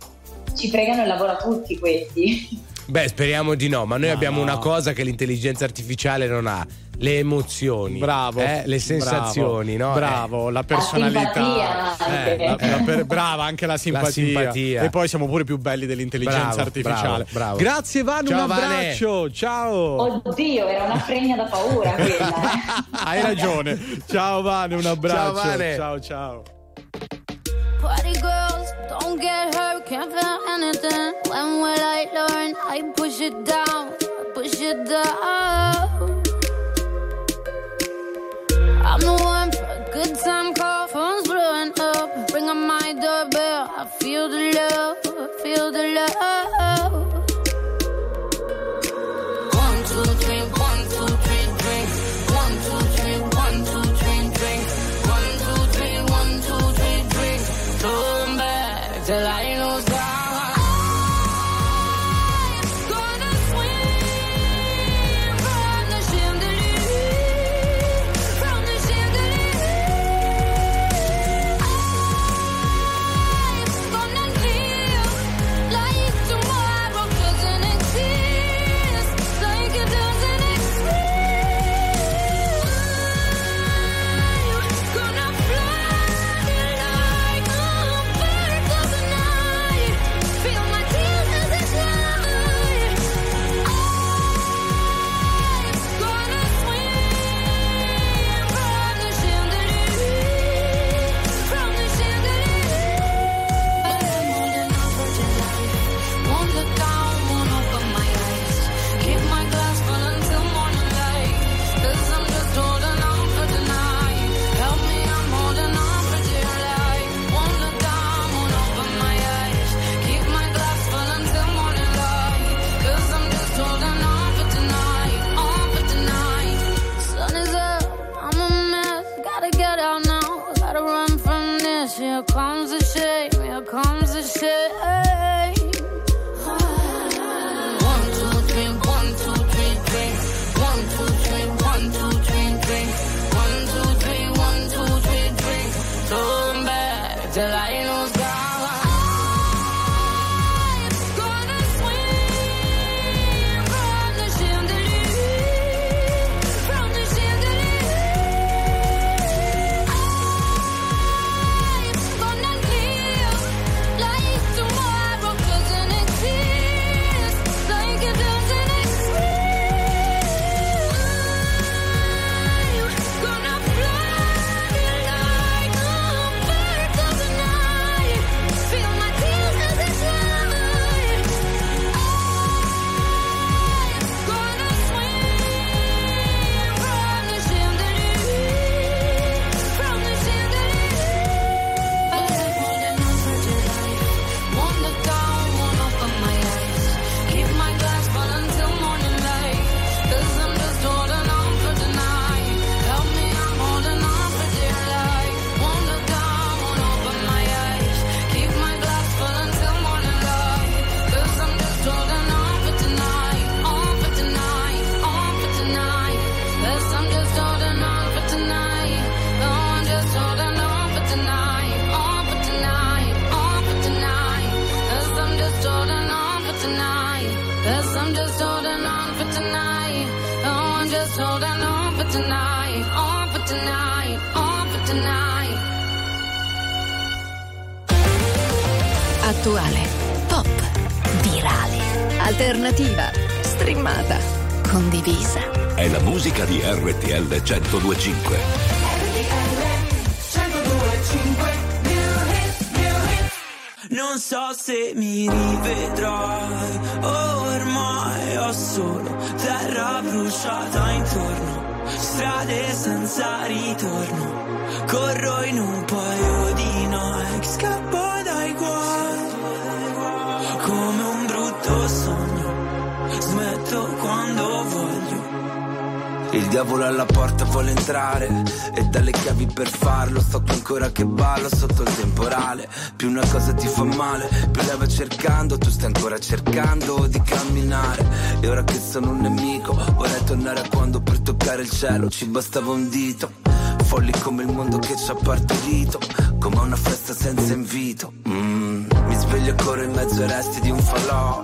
ci fregano il lavoro a tutti questi. Beh, speriamo di no, ma noi Ma abbiamo no. una cosa che l'intelligenza artificiale non ha: le emozioni. Bravo, eh, le sensazioni, bravo, no? Eh. Bravo, la personalità. anche. Eh, la- la per- brava anche la simpatia. simpatia. E poi siamo pure più belli dell'intelligenza Bravo, artificiale. bravo, bravo. Grazie Vane, Ciao, un Vane. abbraccio. Ciao. Oddio, era una fregna da paura quella. eh. Hai ragione. Ciao Vane, un abbraccio. Ciao, Vane. Ciao ciao. Party girls, don't get hurt, can't feel anything. When will I learn? I push it down, push it down. Feel the love. One, two, three, one, two, three, drink. One, two, three, one, two, three, drink. One, two, three, one, two, three, drink. Turn back till I lose God. 1025. Non so se mi rivedrai, ormai ho solo terra bruciata intorno, strade senza ritorno, corro in un paio di Nike, scappo dai guai, come un brutto sogno, smetto quando voglio. Il diavolo alla porta vuole entrare. E dalle chiavi per farlo sto qui ancora che ballo sotto il temporale. Più una cosa ti fa male più lei va cercando tu stai ancora cercando di camminare. E ora che sono un nemico vorrei tornare a quando per toccare il cielo ci bastava un dito. Folli come il mondo che ci ha partorito come una festa senza invito. Mm, mi sveglio e corro in mezzo ai resti di un falò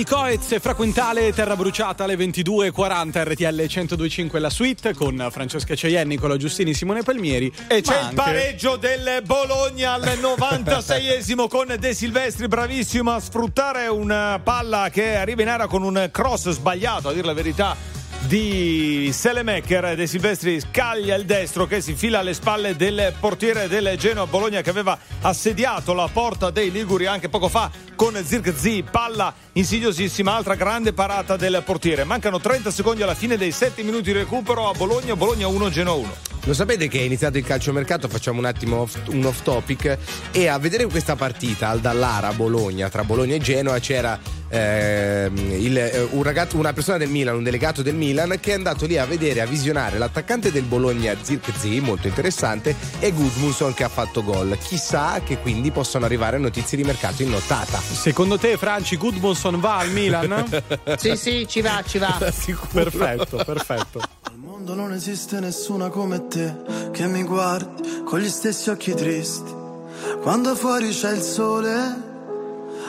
di Coez, Fra Quintale, Terra Bruciata alle 22.40 RTL 1025 la suite con Francesca Ceienni, Nicola Giustini, Simone Palmieri. E c'è ma il anche- pareggio del Bologna al 96esimo con De Silvestri, bravissimo a sfruttare una palla che arriva in area con un cross sbagliato, a dire la verità, di Selemaker. De Silvestri scaglia il destro che si fila alle spalle del portiere del Genoa Bologna che aveva assediato la porta dei Liguri anche poco fa con Zirkzee, palla insidiosissima, altra grande parata del portiere. Mancano 30 secondi alla fine dei 7 minuti di recupero a Bologna, Bologna 1, Genoa 1. Lo sapete che è iniziato il calciomercato? Facciamo un attimo off- un off topic e a vedere questa partita al Dallara Bologna tra Bologna e Genoa c'era ehm, il- eh, un ragazzo, una persona del Milan, un delegato del Milan che è andato lì a vedere, a visionare l'attaccante del Bologna Zirkzee, molto interessante, e Gudmundsson che ha fatto gol. Chissà che quindi possano arrivare notizie di mercato in nottata. Secondo te, Franci, Gudmundsson va al Milan? Sì, sì, ci va, ci va. perfetto, perfetto. Al mondo non esiste nessuna come te che mi guardi con gli stessi occhi tristi. Quando fuori c'è il sole,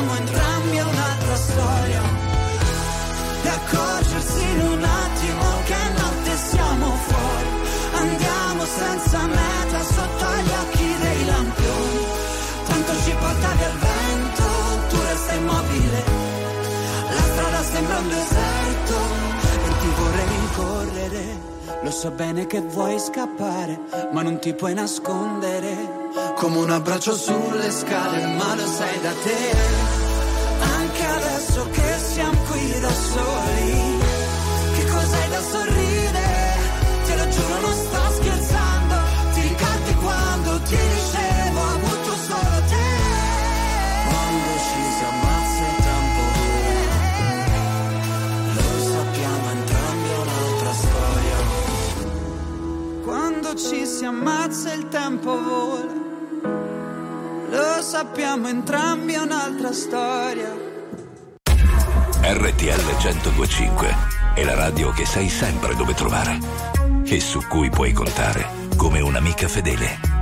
sappiamo entrambi un'altra storia. E accorgersi in un attimo che notte siamo fuori. Andiamo senza meta sotto gli occhi dei lampioni. Tanto ci porta via il vento, tu resta immobile. La strada sembra un deserto Lo so bene che vuoi scappare, ma non ti puoi nascondere. come un abbraccio sulle scale, ma lo sai da te. Anche adesso che siamo qui da soli, Che cos'hai da sorridere? Si ammazza il tempo vola. Lo sappiamo entrambi è un'altra storia. RTL 1025 è la radio che sai sempre dove trovare e su cui puoi contare come un'amica fedele.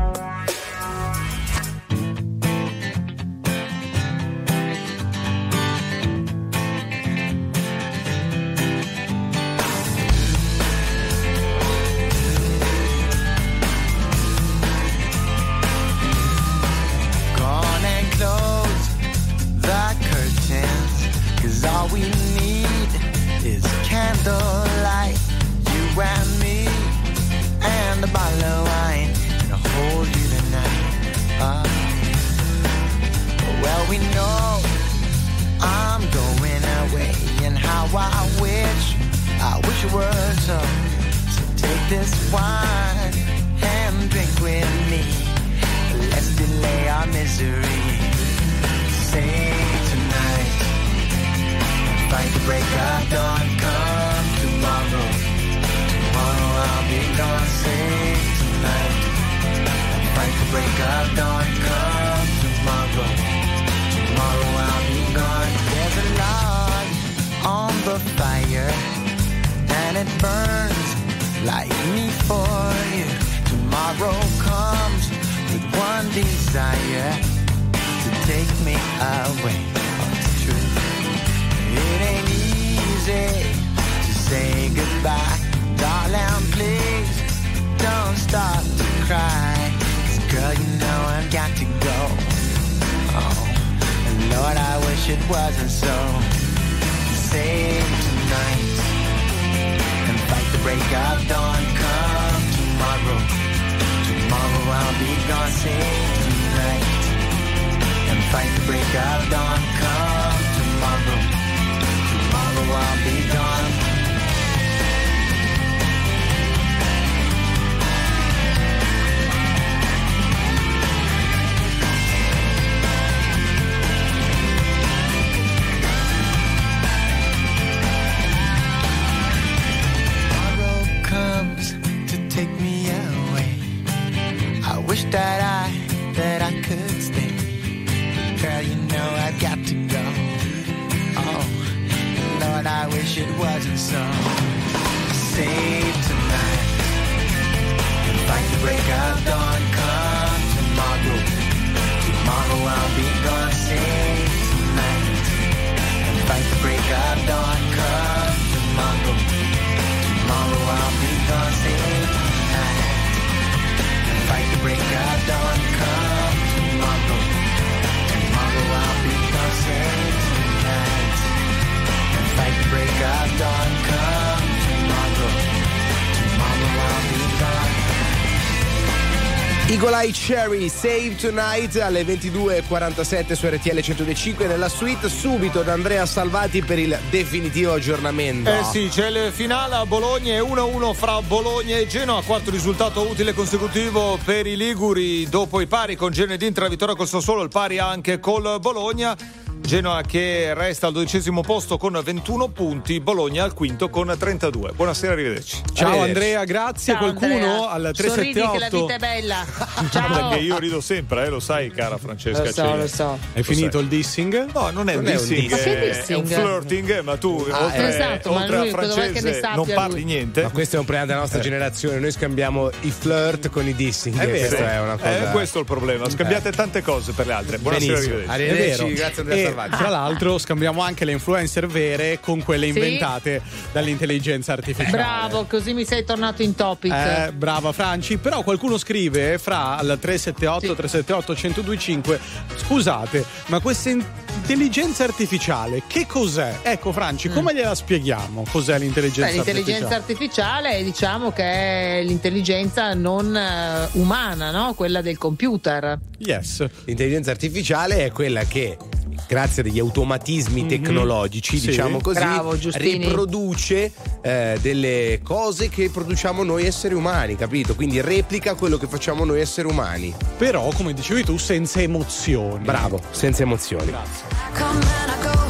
Eye Cherry Save Tonight alle 22.47 su RTL 105 nella suite subito da Andrea Salvati per il definitivo aggiornamento. Eh sì, c'è il finale a Bologna e 1-1 fra Bologna e Genoa, quarto risultato utile consecutivo per i Liguri dopo i pari con Genoa ed Inter, la vittoria col Sassuolo, il pari anche col Bologna. Genoa che resta al dodicesimo posto con 21 punti, Bologna al quinto con 32. Buonasera, arrivederci. Ciao Andrea, grazie. Ciao, Qualcuno Andrea. al Sorridi che la 378 vita è bella. Ciao. Perché io rido sempre, eh, lo sai, cara Francesca. Lo so, Celi. lo so. Hai finito il dissing? No, non è Non è un dissing. Ma è, dissing? è un flirting, ma tu Ah, oltre, esatto, ma oltre lui a francese non lui? parli niente. Ma questo è un problema della nostra generazione, noi scambiamo i flirt con i dissing. È vero, Questa è una cosa. Eh, questo è il problema. Scambiate tante cose per le altre. Buonasera, Benissimo. arrivederci. È Arrivederci, vero. grazie Andrea Salvati. Tra l'altro scambiamo anche le influencer vere con quelle Sì? inventate dall'intelligenza artificiale. Bravo, così mi sei tornato in topic. Eh, brava Franci, però qualcuno scrive fra al 378 378 1025 scusate, ma questa intelligenza artificiale che cos'è? Ecco Franci, come gliela spieghiamo? Cos'è l'intelligenza Beh, l'intelligenza artificiale? artificiale diciamo che è l'intelligenza non eh, umana, no? quella del computer. Yes. L'intelligenza artificiale è quella che grazie a degli automatismi tecnologici, Sì. diciamo così, Bravo, riproduce eh, delle cose che produciamo noi esseri umani, capito? Quindi replica quello che facciamo noi esseri umani. Però, come dicevi tu, senza emozioni. Bravo, senza emozioni. Come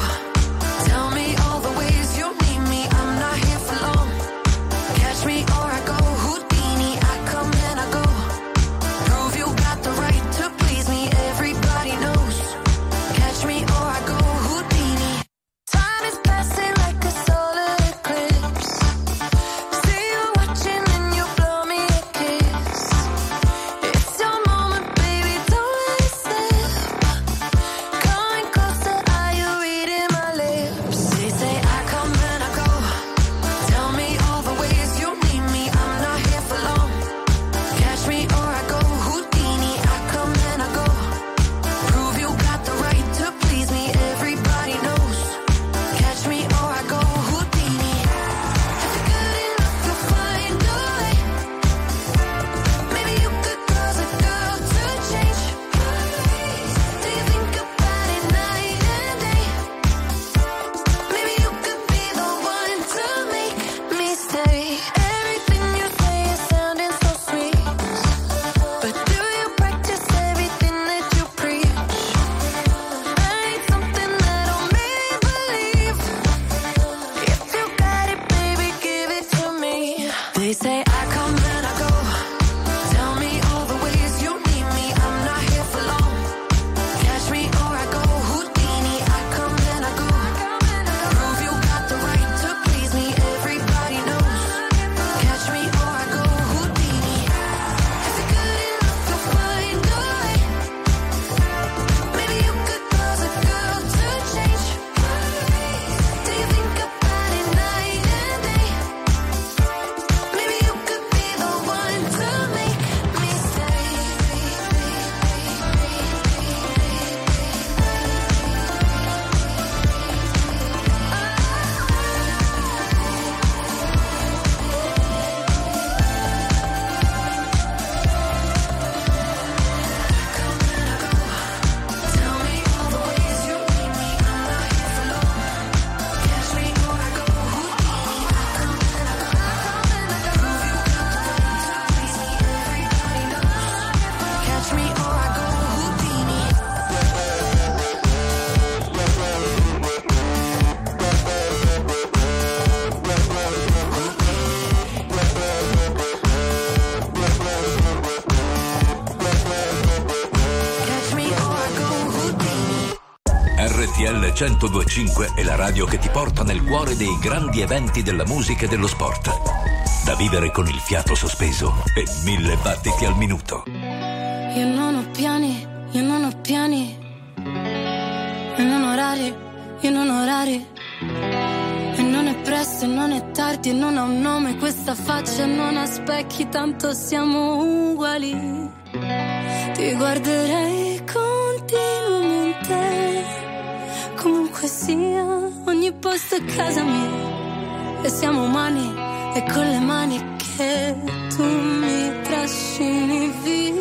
1025 è la radio che ti porta nel cuore dei grandi eventi della musica e dello sport. Da vivere con il fiato sospeso e mille battiti al minuto. Io non ho piani, io non ho piani. E non orari, io non ho orari. E non è presto, non è tardi, non ha un nome questa faccia, non ha specchi, tanto siamo uguali. Ti guarderei è casa mia. E siamo umani, e con le mani che tu mi trascini via.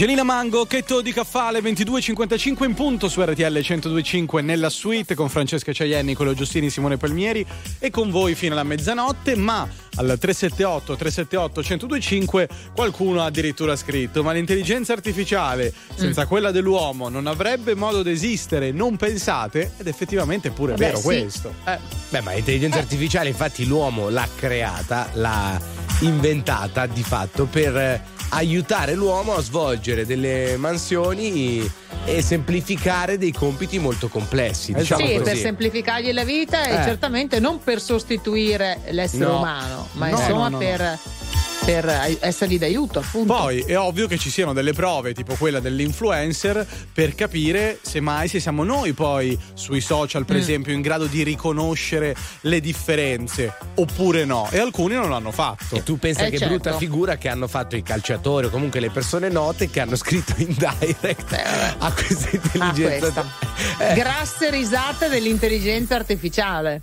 Angelina Mango, che to di caffale 22.55 in punto su RTL 102.5 nella suite con Francesca Ciaienni, Nicolo Giustini, Simone Palmieri e con voi fino alla mezzanotte, ma al 378 378 1025 qualcuno ha addirittura scritto ma l'intelligenza artificiale senza quella dell'uomo non avrebbe modo di esistere, non pensate? Ed effettivamente è pure Beh, vero sì. questo. Eh, beh, ma l'intelligenza artificiale, infatti, l'uomo l'ha creata, l'ha inventata di fatto per eh, aiutare l'uomo a svolgere delle mansioni e semplificare dei compiti molto complessi. Diciamo sì, così. per semplificargli la vita e Eh. certamente non per sostituire l'essere No. umano, ma No, insomma no, per, per essergli d'aiuto, appunto. Poi è ovvio che ci siano delle prove, tipo quella dell'influencer, per capire se mai se siamo noi poi sui social, per Mm. esempio, in grado di riconoscere le differenze oppure no. E alcuni non l'hanno fatto. E tu pensa Eh, che certo. brutta figura che hanno fatto i calciatori o comunque le persone note che hanno scritto in direct a questa intelligenza. questa. Grasse risate dell'intelligenza artificiale.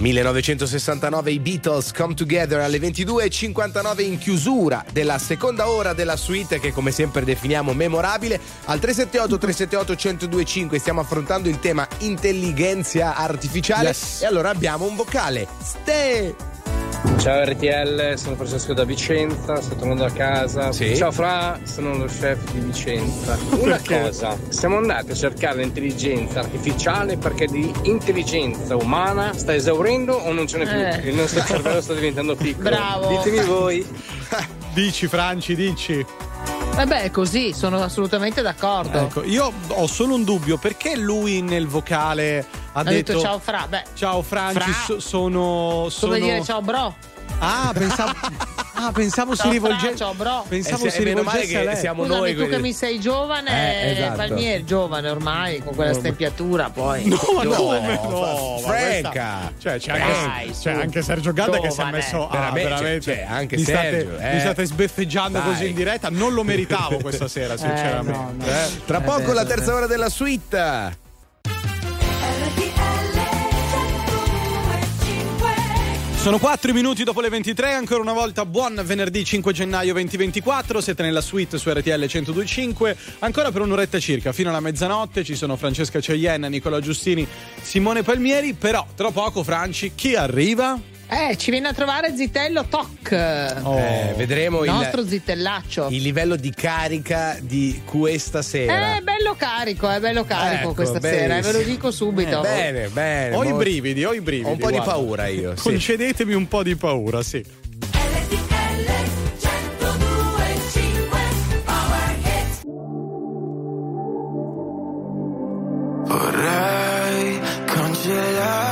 Dal 1969 i Beatles Come Together alle 22.59 in chiusura della seconda ora della suite che come sempre definiamo memorabile. Al 378 378 1025 stiamo affrontando il tema intelligenza artificiale Yes. e allora abbiamo un vocale. Ste! Ciao RTL, sono Francesco da Vicenza, sto tornando a casa. Sì. Ciao Fra, sono lo chef di Vicenza. Una Perché? cosa, siamo andati a cercare l'intelligenza artificiale perché di intelligenza umana sta esaurendo o non ce n'è più? Eh. Il nostro cervello sta diventando piccolo. Bravo. Ditemi voi. Dici Franci, dici. Vabbè, è così, sono assolutamente d'accordo. Ecco, io ho solo un dubbio, perché lui nel vocale ha, Ha detto, ciao Fra, beh. Ciao Franci, Fra. so- sono, sono... Come dire ciao bro. Ah, pensavo, ah, pensavo Ciao si rivolgesse. Fra, ciao bro. Pensavo Eh, si rivolgesse a che lei. siamo Scusami, noi tu che quelli- mi sei giovane, Eh, esatto. Palmieri, giovane ormai, con quella stempiatura poi. No, ma come no? ma Franca. Cioè, c'è Dai, anche, c'è anche Sergio Gadda che si è messo ah, Veramente, veramente. cioè, anche mi Sergio, state, eh. mi state sbeffeggiando Dai. così in diretta. Non lo meritavo questa sera, sinceramente. no, no. eh. Tra Eh, poco la terza ora della suite. Sono 4 minuti dopo le 23, ancora una volta buon venerdì 5 gennaio 2024, siete nella suite su RTL 1025, ancora per un'oretta circa, fino alla mezzanotte ci sono Francesca Ceienna, Nicola Giustini, Simone Palmieri, però tra poco Franci, chi arriva? Eh, ci viene a trovare Zitello Toc. Eh, vedremo Il nostro zitellaccio. il livello di carica di questa sera. È bello carico, è bello carico Ecco, questa sera, e ve lo dico subito. Eh, bene, bene. Ho i brividi, ho i brividi. Ho un po' di guarda. paura io. sì. Concedetemi un po' di paura, sì. Vorrei cancellare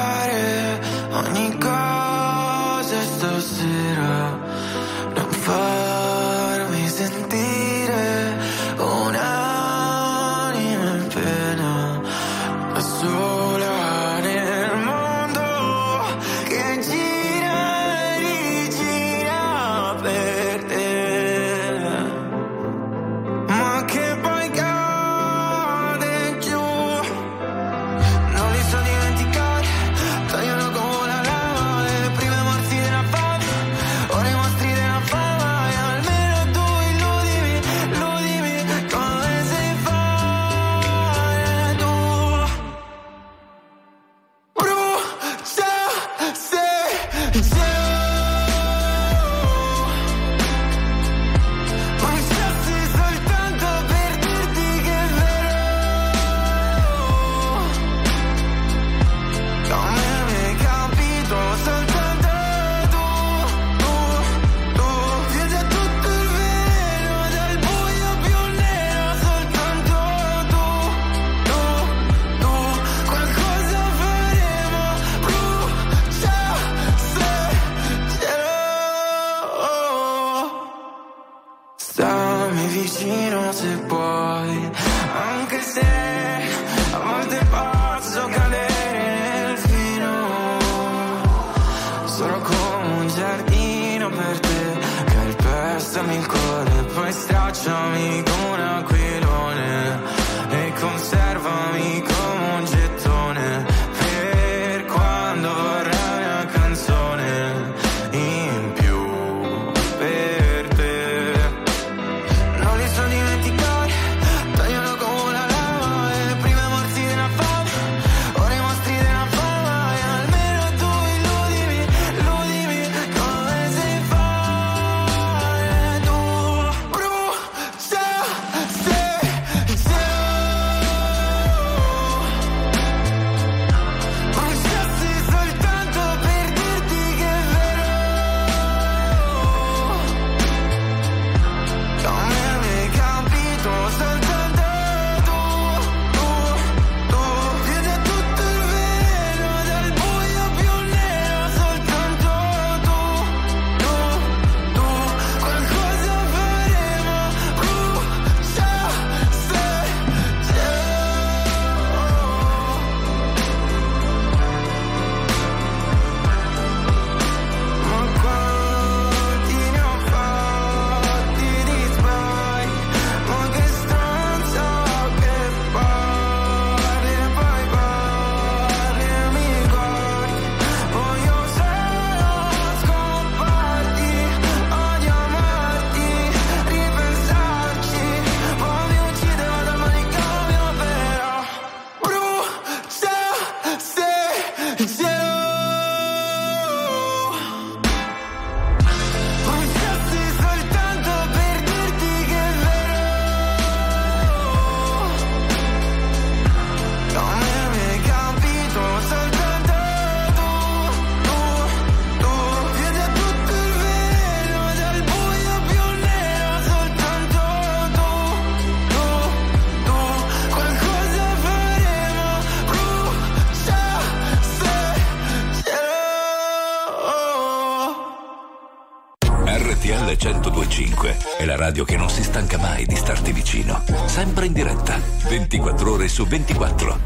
ore su 24.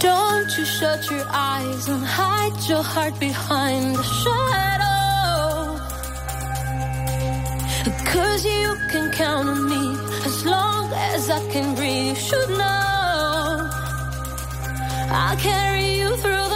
Don't you shut your eyes and hide your heart behind the shadow. Cause you can count on me as long as I can breathe. You should know I'll carry you through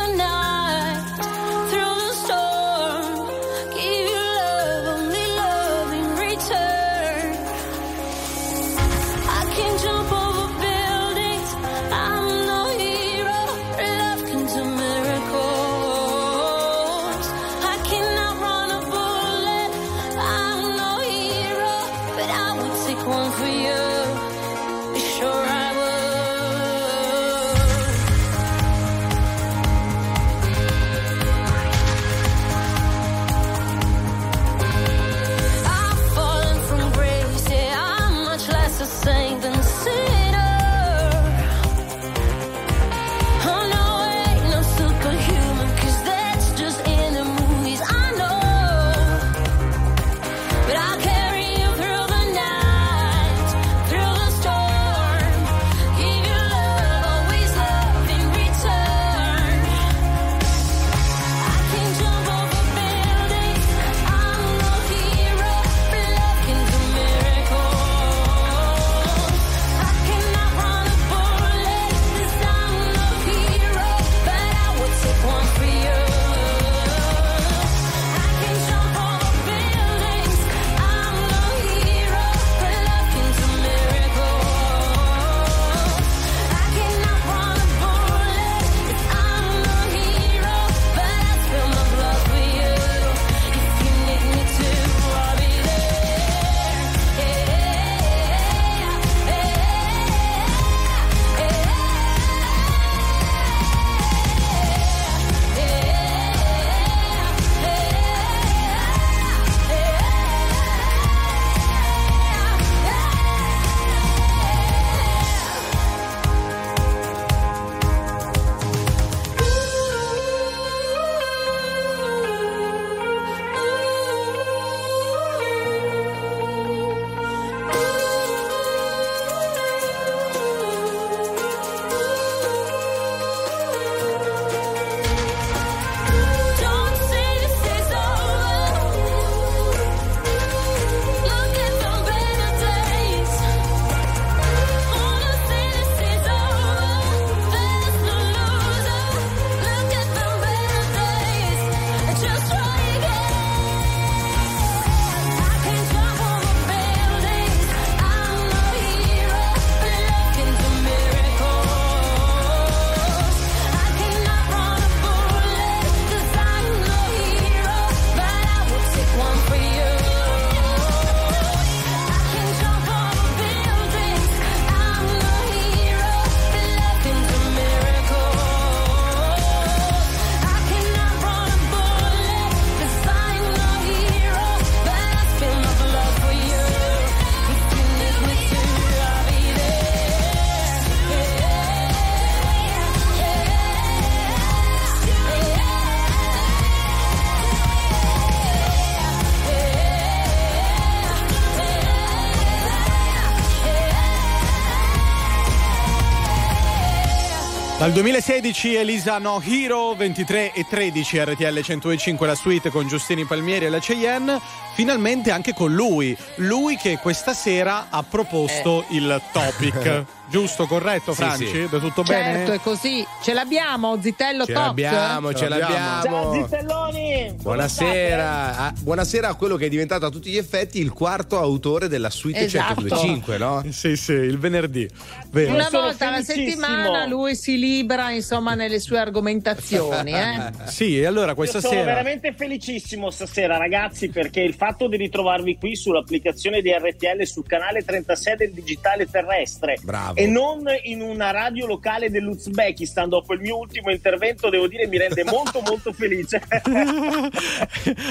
Dal 2016 Elisa No Hero 23 e 13 RTL 105 la suite con Giustini Palmieri e la Cheyenne finalmente anche con lui lui che questa sera ha proposto il topic giusto corretto Sì, Franci? sì. Da tutto Certo, bene? è così. Ce l'abbiamo, Zitello Ce Talk? l'abbiamo, ce l'abbiamo. Ciao Zitelloni! Buonasera, Ah, buonasera a quello che è diventato a tutti gli effetti il quarto autore della suite Esatto. 125, no? Sì, sì, il venerdì. Vero. Una sono volta alla settimana lui si libera, insomma, nelle sue argomentazioni. Eh? Sì, e allora questa Io sono sera veramente felicissimo stasera, ragazzi, perché il fatto di ritrovarvi qui sull'applicazione di RTL sul canale 36 del digitale terrestre Bravo. e non in una radio locale dell'Uzbekistan dopo il mio ultimo intervento, devo dire, mi rende molto molto felice.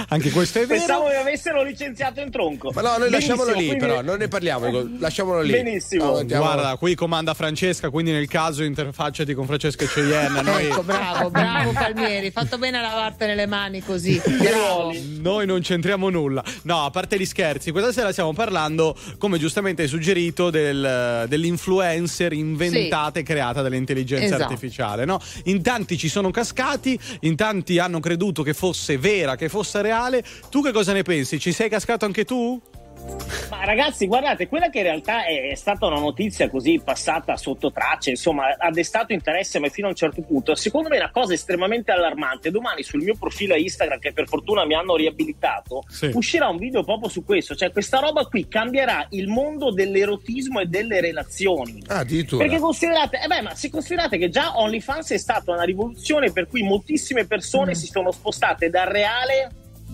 Anche questo è vero. Pensavo mi avessero licenziato in tronco. Ma no, noi lasciamolo lì, quindi- però, non ne parliamo, lasciamolo lì. Benissimo. No, andiamo- Guarda, qui comanda Francesca, quindi nel caso interfacciati con Francesca e Cheyenne. Noi, Ecco, bravo, bravo Palmieri, fatto bene a lavartene le mani così. Noi non c'entriamo nulla. No, a parte gli scherzi, questa sera stiamo parlando, come giustamente hai suggerito, del- dell'influencer inventata e creata dall'intelligenza Esatto. artificiale. No? In tanti ci sono cascati, in tanti hanno creduto che fosse vera, che fosse reale. Tu che cosa ne pensi? Ci sei cascato anche tu? Ma ragazzi, guardate, quella che in realtà è, stata una notizia così passata sotto tracce, insomma, ha destato interesse, ma fino a un certo punto. Secondo me è una cosa estremamente allarmante. Domani sul mio profilo Instagram, che per fortuna mi hanno riabilitato, Sì. uscirà un video proprio su questo. Cioè, questa roba qui cambierà il mondo dell'erotismo e delle relazioni. Ah, addirittura. Perché considerate, eh beh, ma se considerate che già OnlyFans è stata una rivoluzione per cui moltissime Mm. persone si sono spostate dal reale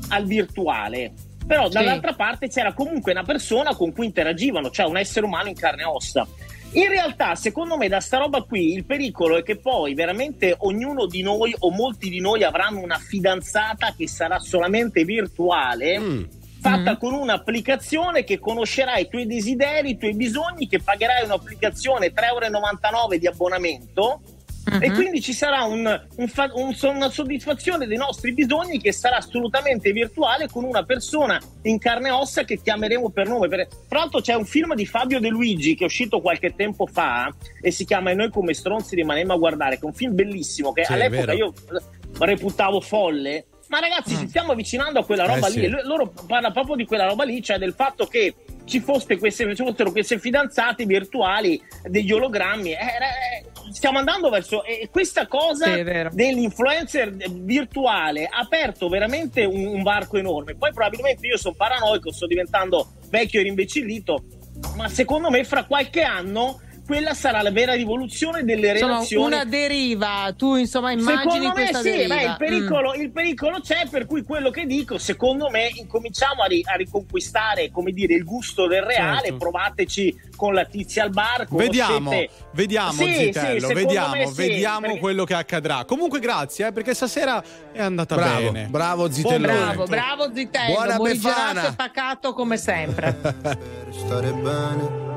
al virtuale. Però Sì. dall'altra parte c'era comunque una persona con cui interagivano, cioè un essere umano in carne e ossa. In realtà, secondo me, da sta roba qui il pericolo è che poi veramente ognuno di noi o molti di noi avranno una fidanzata che sarà solamente virtuale. Mm. Fatta con un'applicazione che conoscerà i tuoi desideri, i tuoi bisogni, che pagherai un'applicazione 3,99 euro di abbonamento e quindi ci sarà un- un un- una soddisfazione dei nostri bisogni che sarà assolutamente virtuale con una persona in carne e ossa che chiameremo per nome. Per- Tra l'altro c'è un film di Fabio De Luigi che è uscito qualche tempo fa e si chiama E noi come stronzi rimanemmo a guardare, che è un film bellissimo che Sì, all'epoca io reputavo folle. Ma ragazzi, ci stiamo avvicinando a quella Eh, roba sì. lì. E lo- Loro parlano proprio di quella roba lì, cioè del fatto che ci, foste queste, ci fossero queste fidanzate virtuali, degli ologrammi. Eh, eh, stiamo andando verso. E questa cosa Sì, dell'influencer virtuale ha aperto veramente un, un varco enorme. Poi probabilmente io sono paranoico, sto diventando vecchio e rimbecillito, ma secondo me fra qualche anno quella sarà la vera rivoluzione delle Insomma, relazioni. una deriva, tu insomma immagini Secondo me questa sì, deriva. beh, il, Mm. pericolo, il pericolo c'è, per cui quello che dico, secondo me, incominciamo a, ri- a riconquistare, come dire, il gusto del reale, Certo. provateci con la tizia al bar, Vediamo, conoscete- vediamo Sì, sì, Zitello, secondo vediamo, me sì, vediamo perché- quello che accadrà. Comunque grazie, eh, perché stasera è andata Bravo, bene. bravo Zitellone. Bravo, bravo Zitello, Buona e pacato come sempre. Per stare bene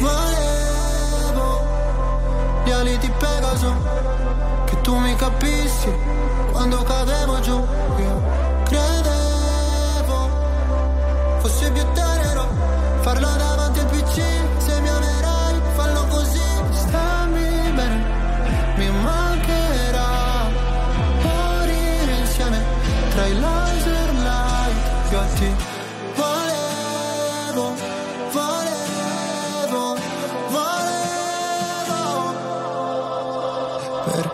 Volevo gli ali di Pegaso, che tu mi capissi quando cadevo giù. Io credevo fosse più tenero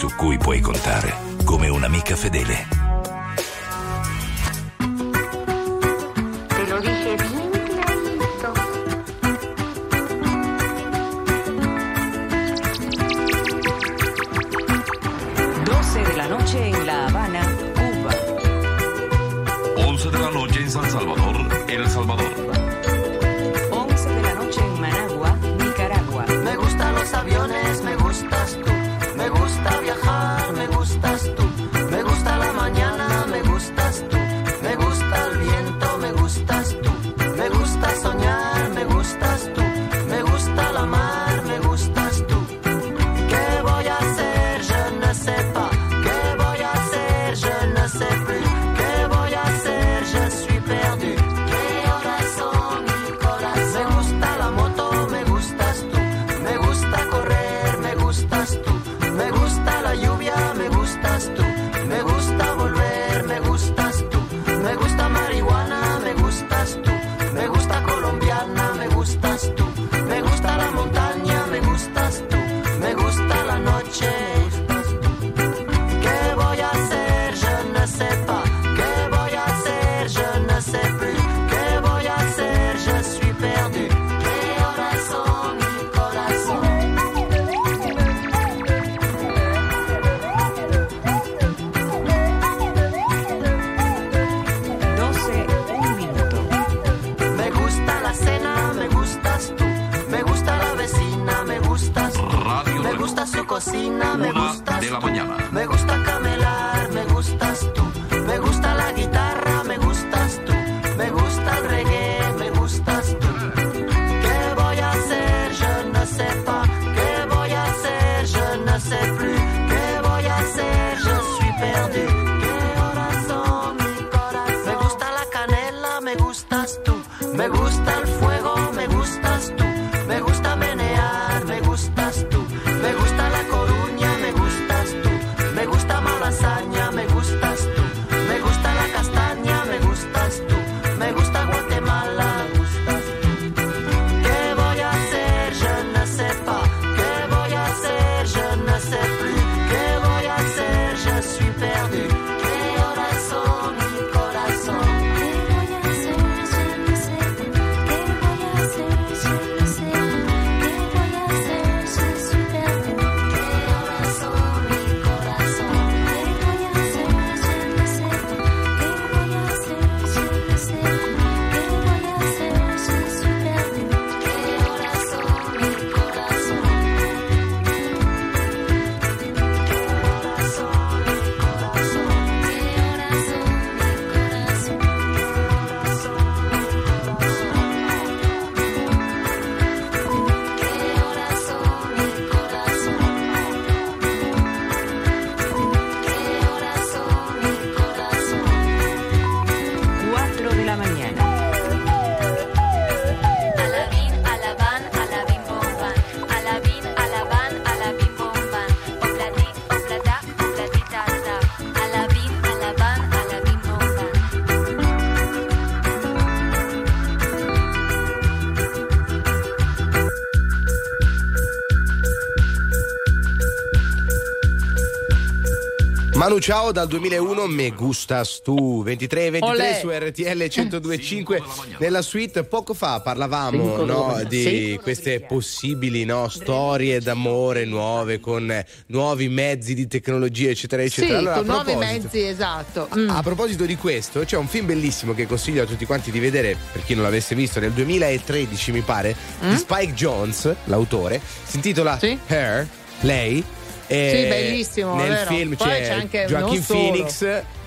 su cui puoi contare come un'amica fedele. Manu ciao dal 2001 Me gustas tu 23 e 23 Olè. su RTL 1025 nella suite poco fa parlavamo no, di Sì. queste possibili no, storie d'amore nuove con nuovi mezzi di tecnologia eccetera Sì, eccetera Allora, con a nuovi proposito- mezzi, esatto. Mm. a proposito di questo, c'è un film bellissimo che consiglio a tutti quanti di vedere, per chi non l'avesse visto, nel 2013 mi pare, Mm? di Spike Jones, l'autore, si intitola Her, lei. E Sì, bellissimo, Nel vero? film Poi c'è, c'è anche- Joaquin. Phoenix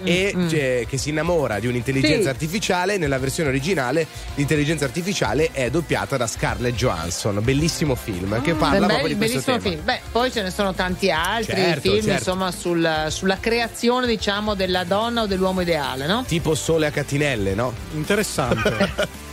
e Mm, mm. c'è- che si innamora di un'intelligenza Sì. artificiale. Nella versione originale l'intelligenza artificiale è doppiata da Scarlett Johansson. Bellissimo film che parla Bel- proprio di questo bellissimo tema. film. Beh, poi ce ne sono tanti altri Certo, film, certo. insomma, sul- sulla creazione, diciamo, della donna o dell'uomo ideale, no? Tipo Sole a catinelle, no? Interessante.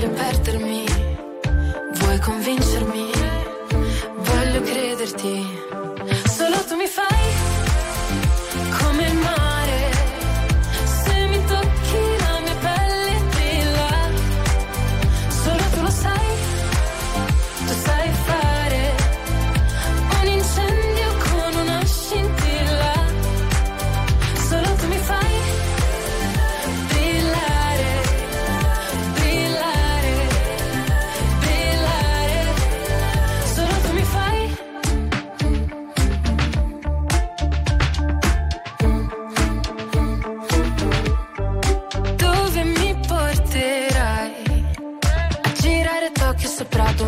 Voglio perdermi.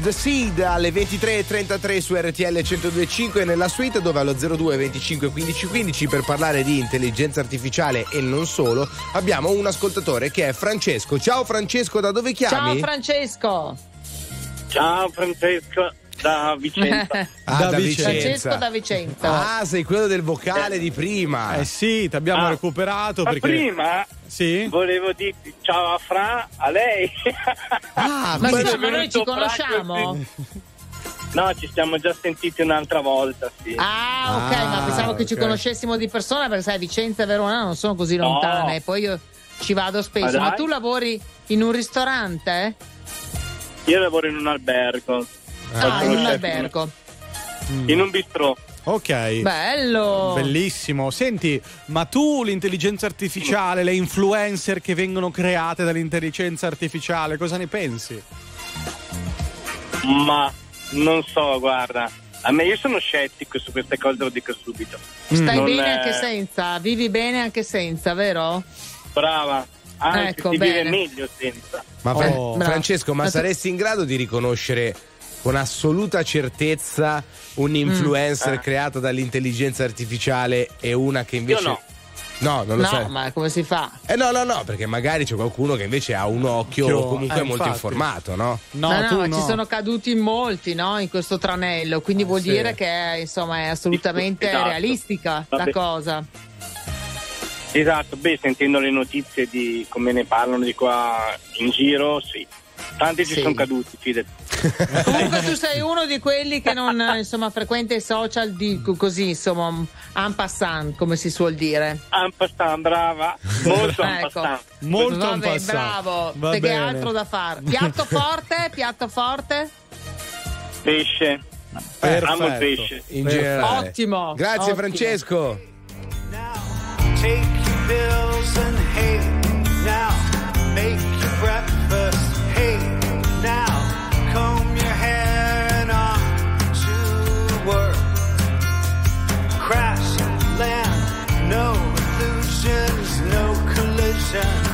The Seed alle 23.33 su RTL 102.5 nella suite dove allo 02 25 15 15 per parlare di intelligenza artificiale e non solo abbiamo un ascoltatore che è Francesco. Ciao Francesco, da dove Ciao chiami? Francesco. Ciao Francesco da Vicenza. Ah, da Vicenza. Francesco da Vicenza. Ah, sei quello del vocale di prima. Eh sì, ti abbiamo Ah. recuperato Ma perché. prima Sì? volevo dirti ciao a Fra, a lei. Ma noi ci conosciamo? No, ci siamo già sentiti un'altra volta, sì. Ah, ok, Ah, ma pensavo che ci conoscessimo di persona perché sai, Vicenza e Verona non sono così No. lontane. Poi io ci vado spesso. Ma Ma tu lavori in un ristorante? Io lavoro in un albergo. Ah, in un albergo. In un bistrò. Ok. Bello. Bellissimo. Senti, ma tu l'intelligenza artificiale, le influencer che vengono create dall'intelligenza artificiale, cosa ne pensi? Ma non so, guarda. A me io sono scettico su queste cose, lo dico subito. Stai Non bene è- anche senza, vivi bene anche senza, vero? Brava. Anzi, Ecco, si vive bene. meglio senza. Ma Oh. Francesco, ma Ma saresti in grado di riconoscere con assoluta certezza un influencer Mm. creato dall'intelligenza artificiale e una che invece Io no. No, non lo no, sai. ma come si fa? Eh no, no, no, perché magari c'è qualcuno che invece ha un occhio Occhio, comunque eh, molto infatti. informato, no? No, no, no, tu ma no. ci sono caduti molti no, in questo tranello, quindi vuol sì. dire che insomma è assolutamente Esatto. realistica la Vabbè. cosa. Esatto, beh, sentendo le notizie di come ne parlano di qua in giro, sì. Tanti ci Sì. sono caduti, fidati. Comunque tu sei uno di quelli che non insomma frequenta i social di così, insomma, en passant, come si suol dire. En passant, brava. Molto en Ecco. passant. Molto Vabbè, en passant. bravo. Va Perché bene. altro da fare? Piatto forte, piatto forte? Pesce. Perfetto. Amo il pesce. In generale. Ottimo. Grazie ottimo. Francesco. Take your pills and hey, now make your breakfast. ocean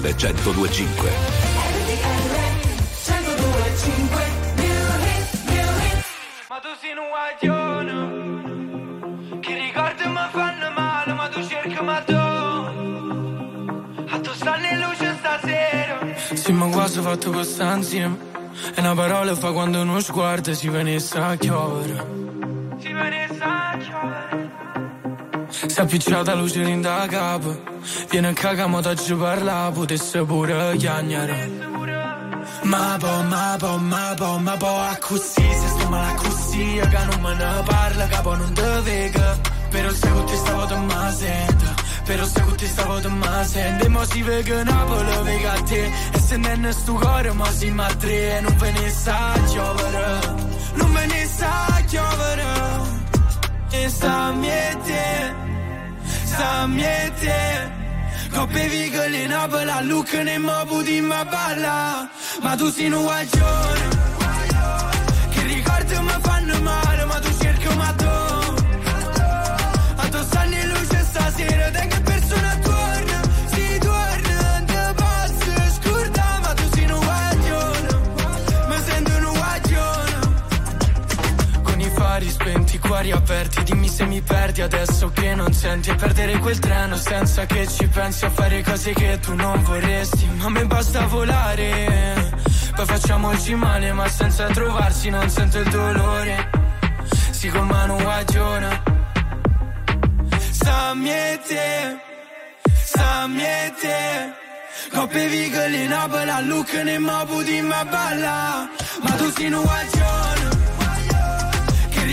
RTL 1025. Ma tu sei un guaglione Che ricordi mi fanno male Ma tu cerchi ma tu A tu stanno in luce stasera Sì, ma quasi fatto questa insieme. E una parola fa quando uno sguardo si venisse a chiovere. Si è appicciata luce in da capo. Viene a cagare, ma ti parla, potesse pure chiagnare. Ma po, ma po, ma po, ma po, a così, se sto male così, che non me ne parla, capo non te vega. Però se con te stavo te ma sento, però se con te stavo te ma sento. E mo si vega Napoli, vega a te, e se non è sto cuore, ma si ma tre, e non ve ne sa chiovere, non ve ne sa chiovere. E sta miete, sta miete. Coppe vigole in Napoli, a Lucca ne mo puti ma balla. Ma tu sei un guaglione, che ricordi mi fanno male, ma tu cerchi ma tu. A tu stanno in luce stasera, te che spenti, i cuori aperti, dimmi se mi perdi adesso che non senti e perdere quel treno senza che ci pensi a fare cose che tu non vorresti. Ma a me basta volare, poi facciamoci male, ma senza trovarsi non sento il dolore. Si con mano guagiona. Sta miete. Coppe vigole in Napoli, a Lucca ne mo puti ma balla. Ma tu sei un guagione che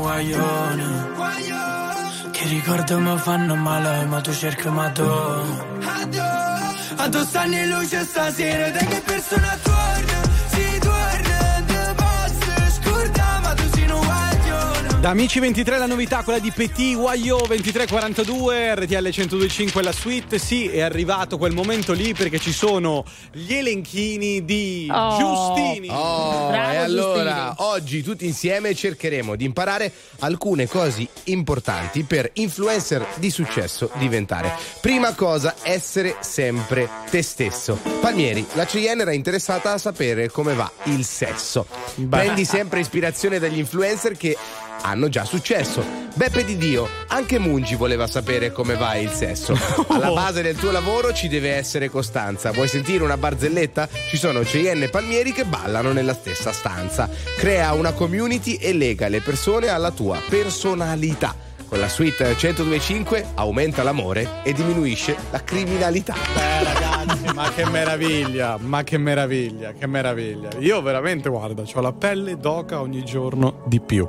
guaglione. Che ricordo mi fanno male, ma tu cerchi ma tu. Addosso anni luce stasera, da che persona torna? Da Amici 23 la novità, quella di Petit Wayo 2342, RTL 1025 la suite. Sì, è arrivato quel momento lì perché ci sono gli elenchini di Oh. Giustini. Oh, Bravo, e allora Giustini. oggi tutti insieme cercheremo di imparare alcune cose importanti per influencer di successo diventare. Prima cosa, essere sempre te stesso. Palmieri, la Cheyenne era interessata a sapere come va il sesso. Prendi sempre ispirazione dagli influencer che hanno già successo. Beppe di Dio, anche Mungi voleva sapere come va il sesso. Alla base del tuo lavoro ci deve essere costanza. Vuoi sentire una barzelletta? Ci sono Cheyenne e Palmieri che ballano nella stessa stanza. Crea una community e lega le persone alla tua personalità. Con la suite 1025 aumenta l'amore e diminuisce la criminalità. Eh, ragazzi, ma che meraviglia, ma che meraviglia, che meraviglia. Io veramente, guarda, ho la pelle d'oca ogni giorno di più.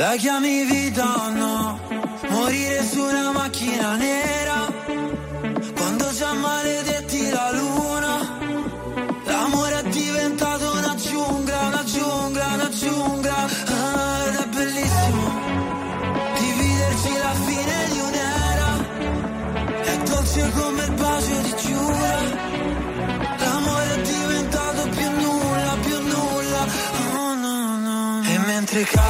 La chiami vita o no? Morire su una macchina nera. Quando già maledetti la luna. L'amore è diventato una giungla, una giungla, una giungla. Ah, Ed è bellissimo Dividerci la fine di un'era. È dolce come il bacio di Giura. L'amore è diventato più nulla, più nulla. Oh no no E mentre cadono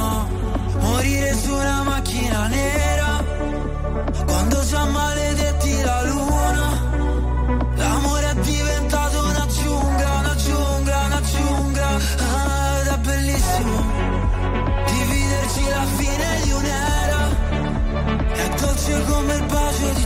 Su una macchina nera Quando già maledetti la luna L'amore è diventato una giungla, una giungla, una giungla. Ah, Ed è bellissimo Dividerci la fine di un'era È dolce come il bacio di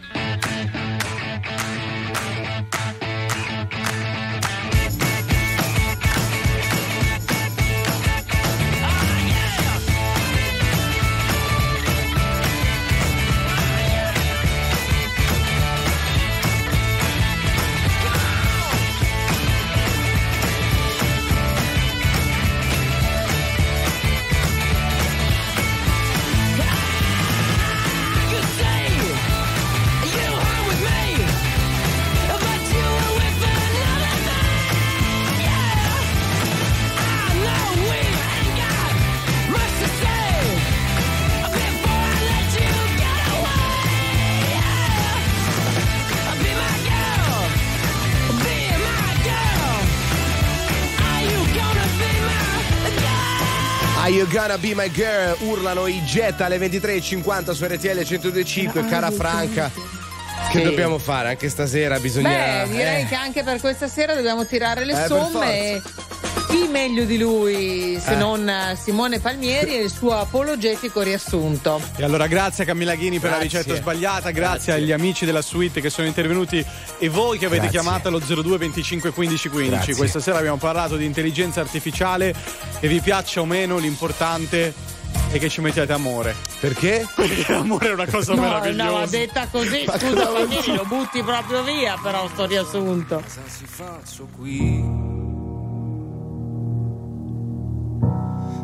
Are you gonna be my girl? Urlano i Jet alle 23.50 su RTL 1025, cara Franca. Che Sì. dobbiamo fare? Anche stasera bisogna. Beh, direi eh. che anche per questa sera dobbiamo tirare le Eh, somme. e Chi meglio di lui se Eh. non eh, Simone Palmieri e il suo apologetico riassunto. E allora grazie a Camilla Ghini per la Grazie. ricetta sbagliata, grazie, Grazie. agli amici della suite che sono intervenuti e voi che avete Grazie. chiamato allo 02 25 15 15. Grazie. Questa sera abbiamo parlato di intelligenza artificiale e vi piaccia o meno l'importante è che ci mettiate amore. Perché? Perché l'amore è una cosa No, meravigliosa. no, detta così, Ma scusa cosa Palmieri, lo butti proprio via, però sto riassunto. si faccio qui?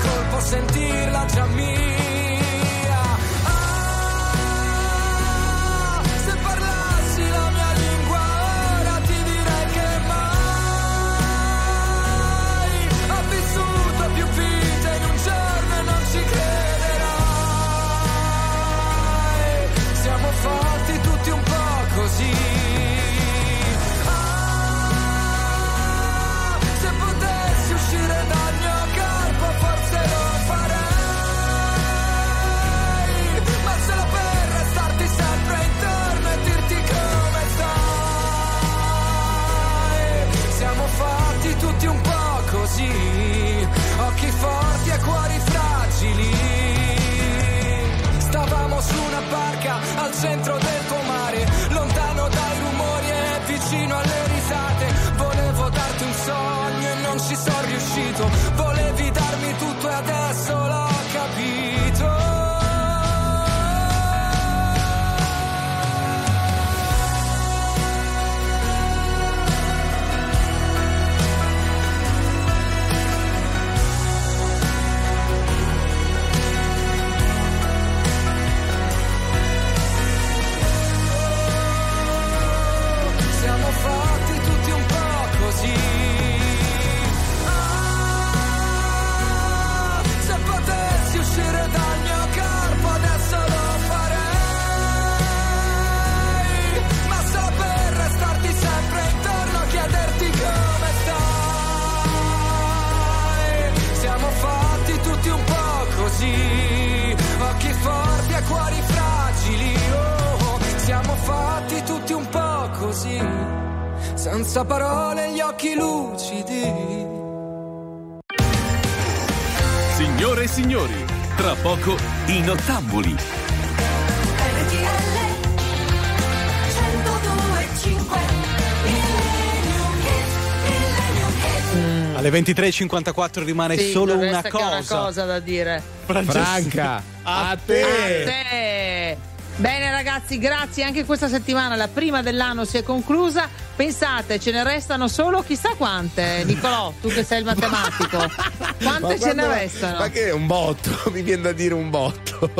colpo sentirla già mia. centrodestra senza parole gli occhi lucidi. Signore e signori, tra poco i nottamboli. Alle 23.54 rimane sì, solo una cosa. una cosa da dire. Francesca, Franca, a te. A te. Bene ragazzi, grazie. Anche questa settimana, la prima dell'anno, si è conclusa. Pensate, ce ne restano solo chissà quante, Nicolò, tu che sei il matematico. Quante ma ce ne restano? Ma che è un botto, mi viene da dire un botto.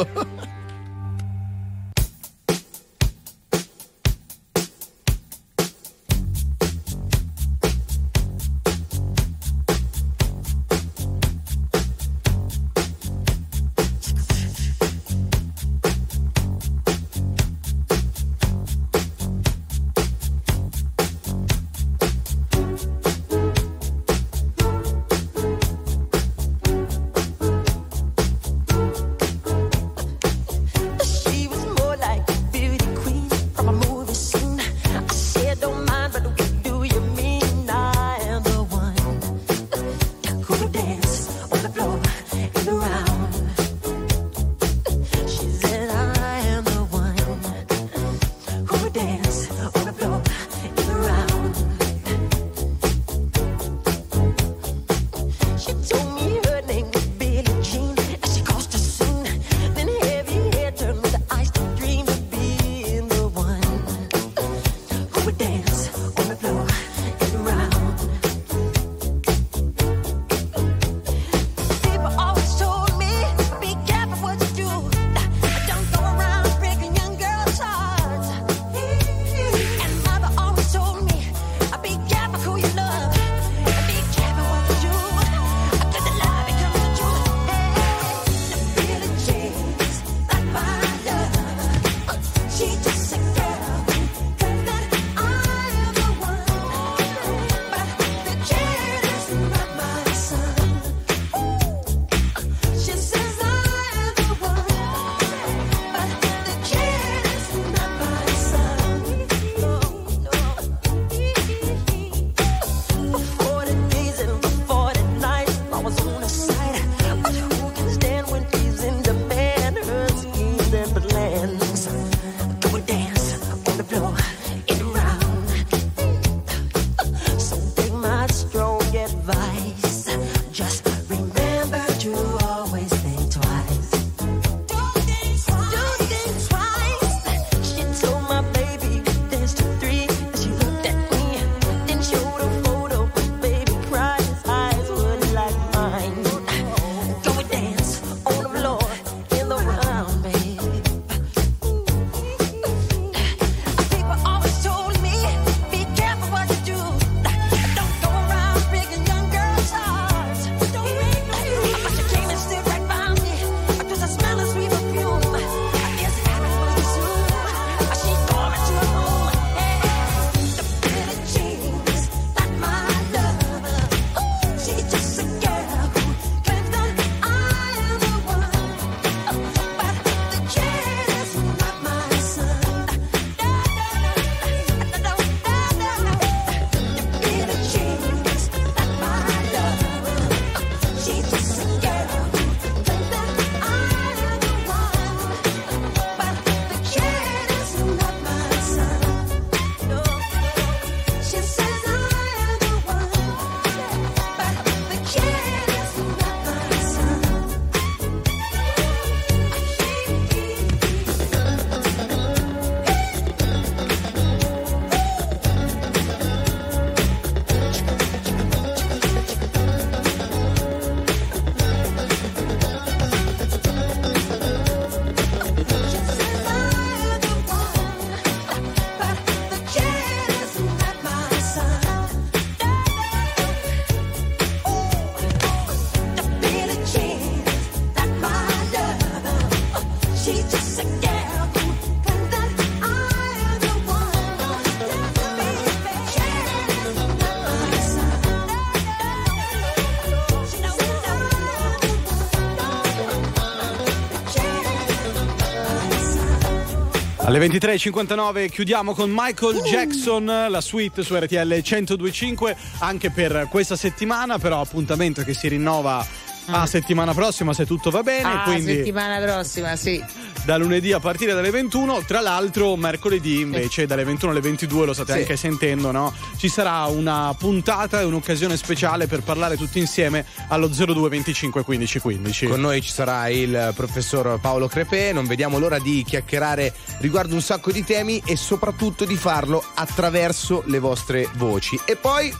Alle 23.59 chiudiamo con Michael Jackson, la suite su RTL 1025 anche per questa settimana, però appuntamento che si rinnova a settimana prossima se tutto va bene. Ah, quindi settimana prossima, sì. da lunedì a partire dalle 21, tra l'altro mercoledì invece dalle 21 alle 22, lo state Sì. anche sentendo, no? Ci sarà una puntata e un'occasione speciale per parlare tutti insieme allo 02 25 15 15. Con noi ci sarà il professor Paolo Crepè, non vediamo l'ora di chiacchierare riguardo un sacco di temi e soprattutto di farlo attraverso le vostre voci. E poi,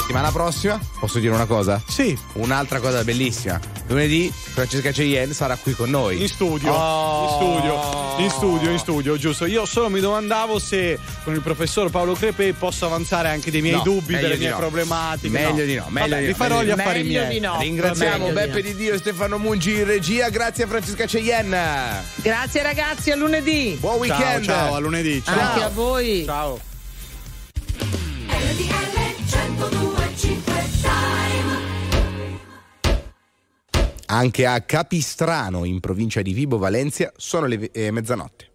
settimana prossima, posso dire una cosa? Sì. Un'altra cosa bellissima. Lunedì Francesca Cheyenne sarà qui con noi. In studio, Oh. in studio, in studio, in studio, giusto. Io solo mi domandavo se con il professor Paolo Crepe posso avanzare anche dei miei No, dubbi, delle mie no. problematiche. Meglio di no, meglio Vabbè, di vi no, farò meglio gli no. affari Meglio miei. di no. Ringraziamo Meglio di Beppe no. Di Dio e Stefano Mungi in regia, grazie a Francesca Cheyenne. Grazie ragazzi, a lunedì. Buon weekend. Ciao, ciao, a lunedì. Ciao. Anche a voi. Ciao. Anche a Capistrano, in provincia di Vibo Valencia, sono le eh, mezzanotte.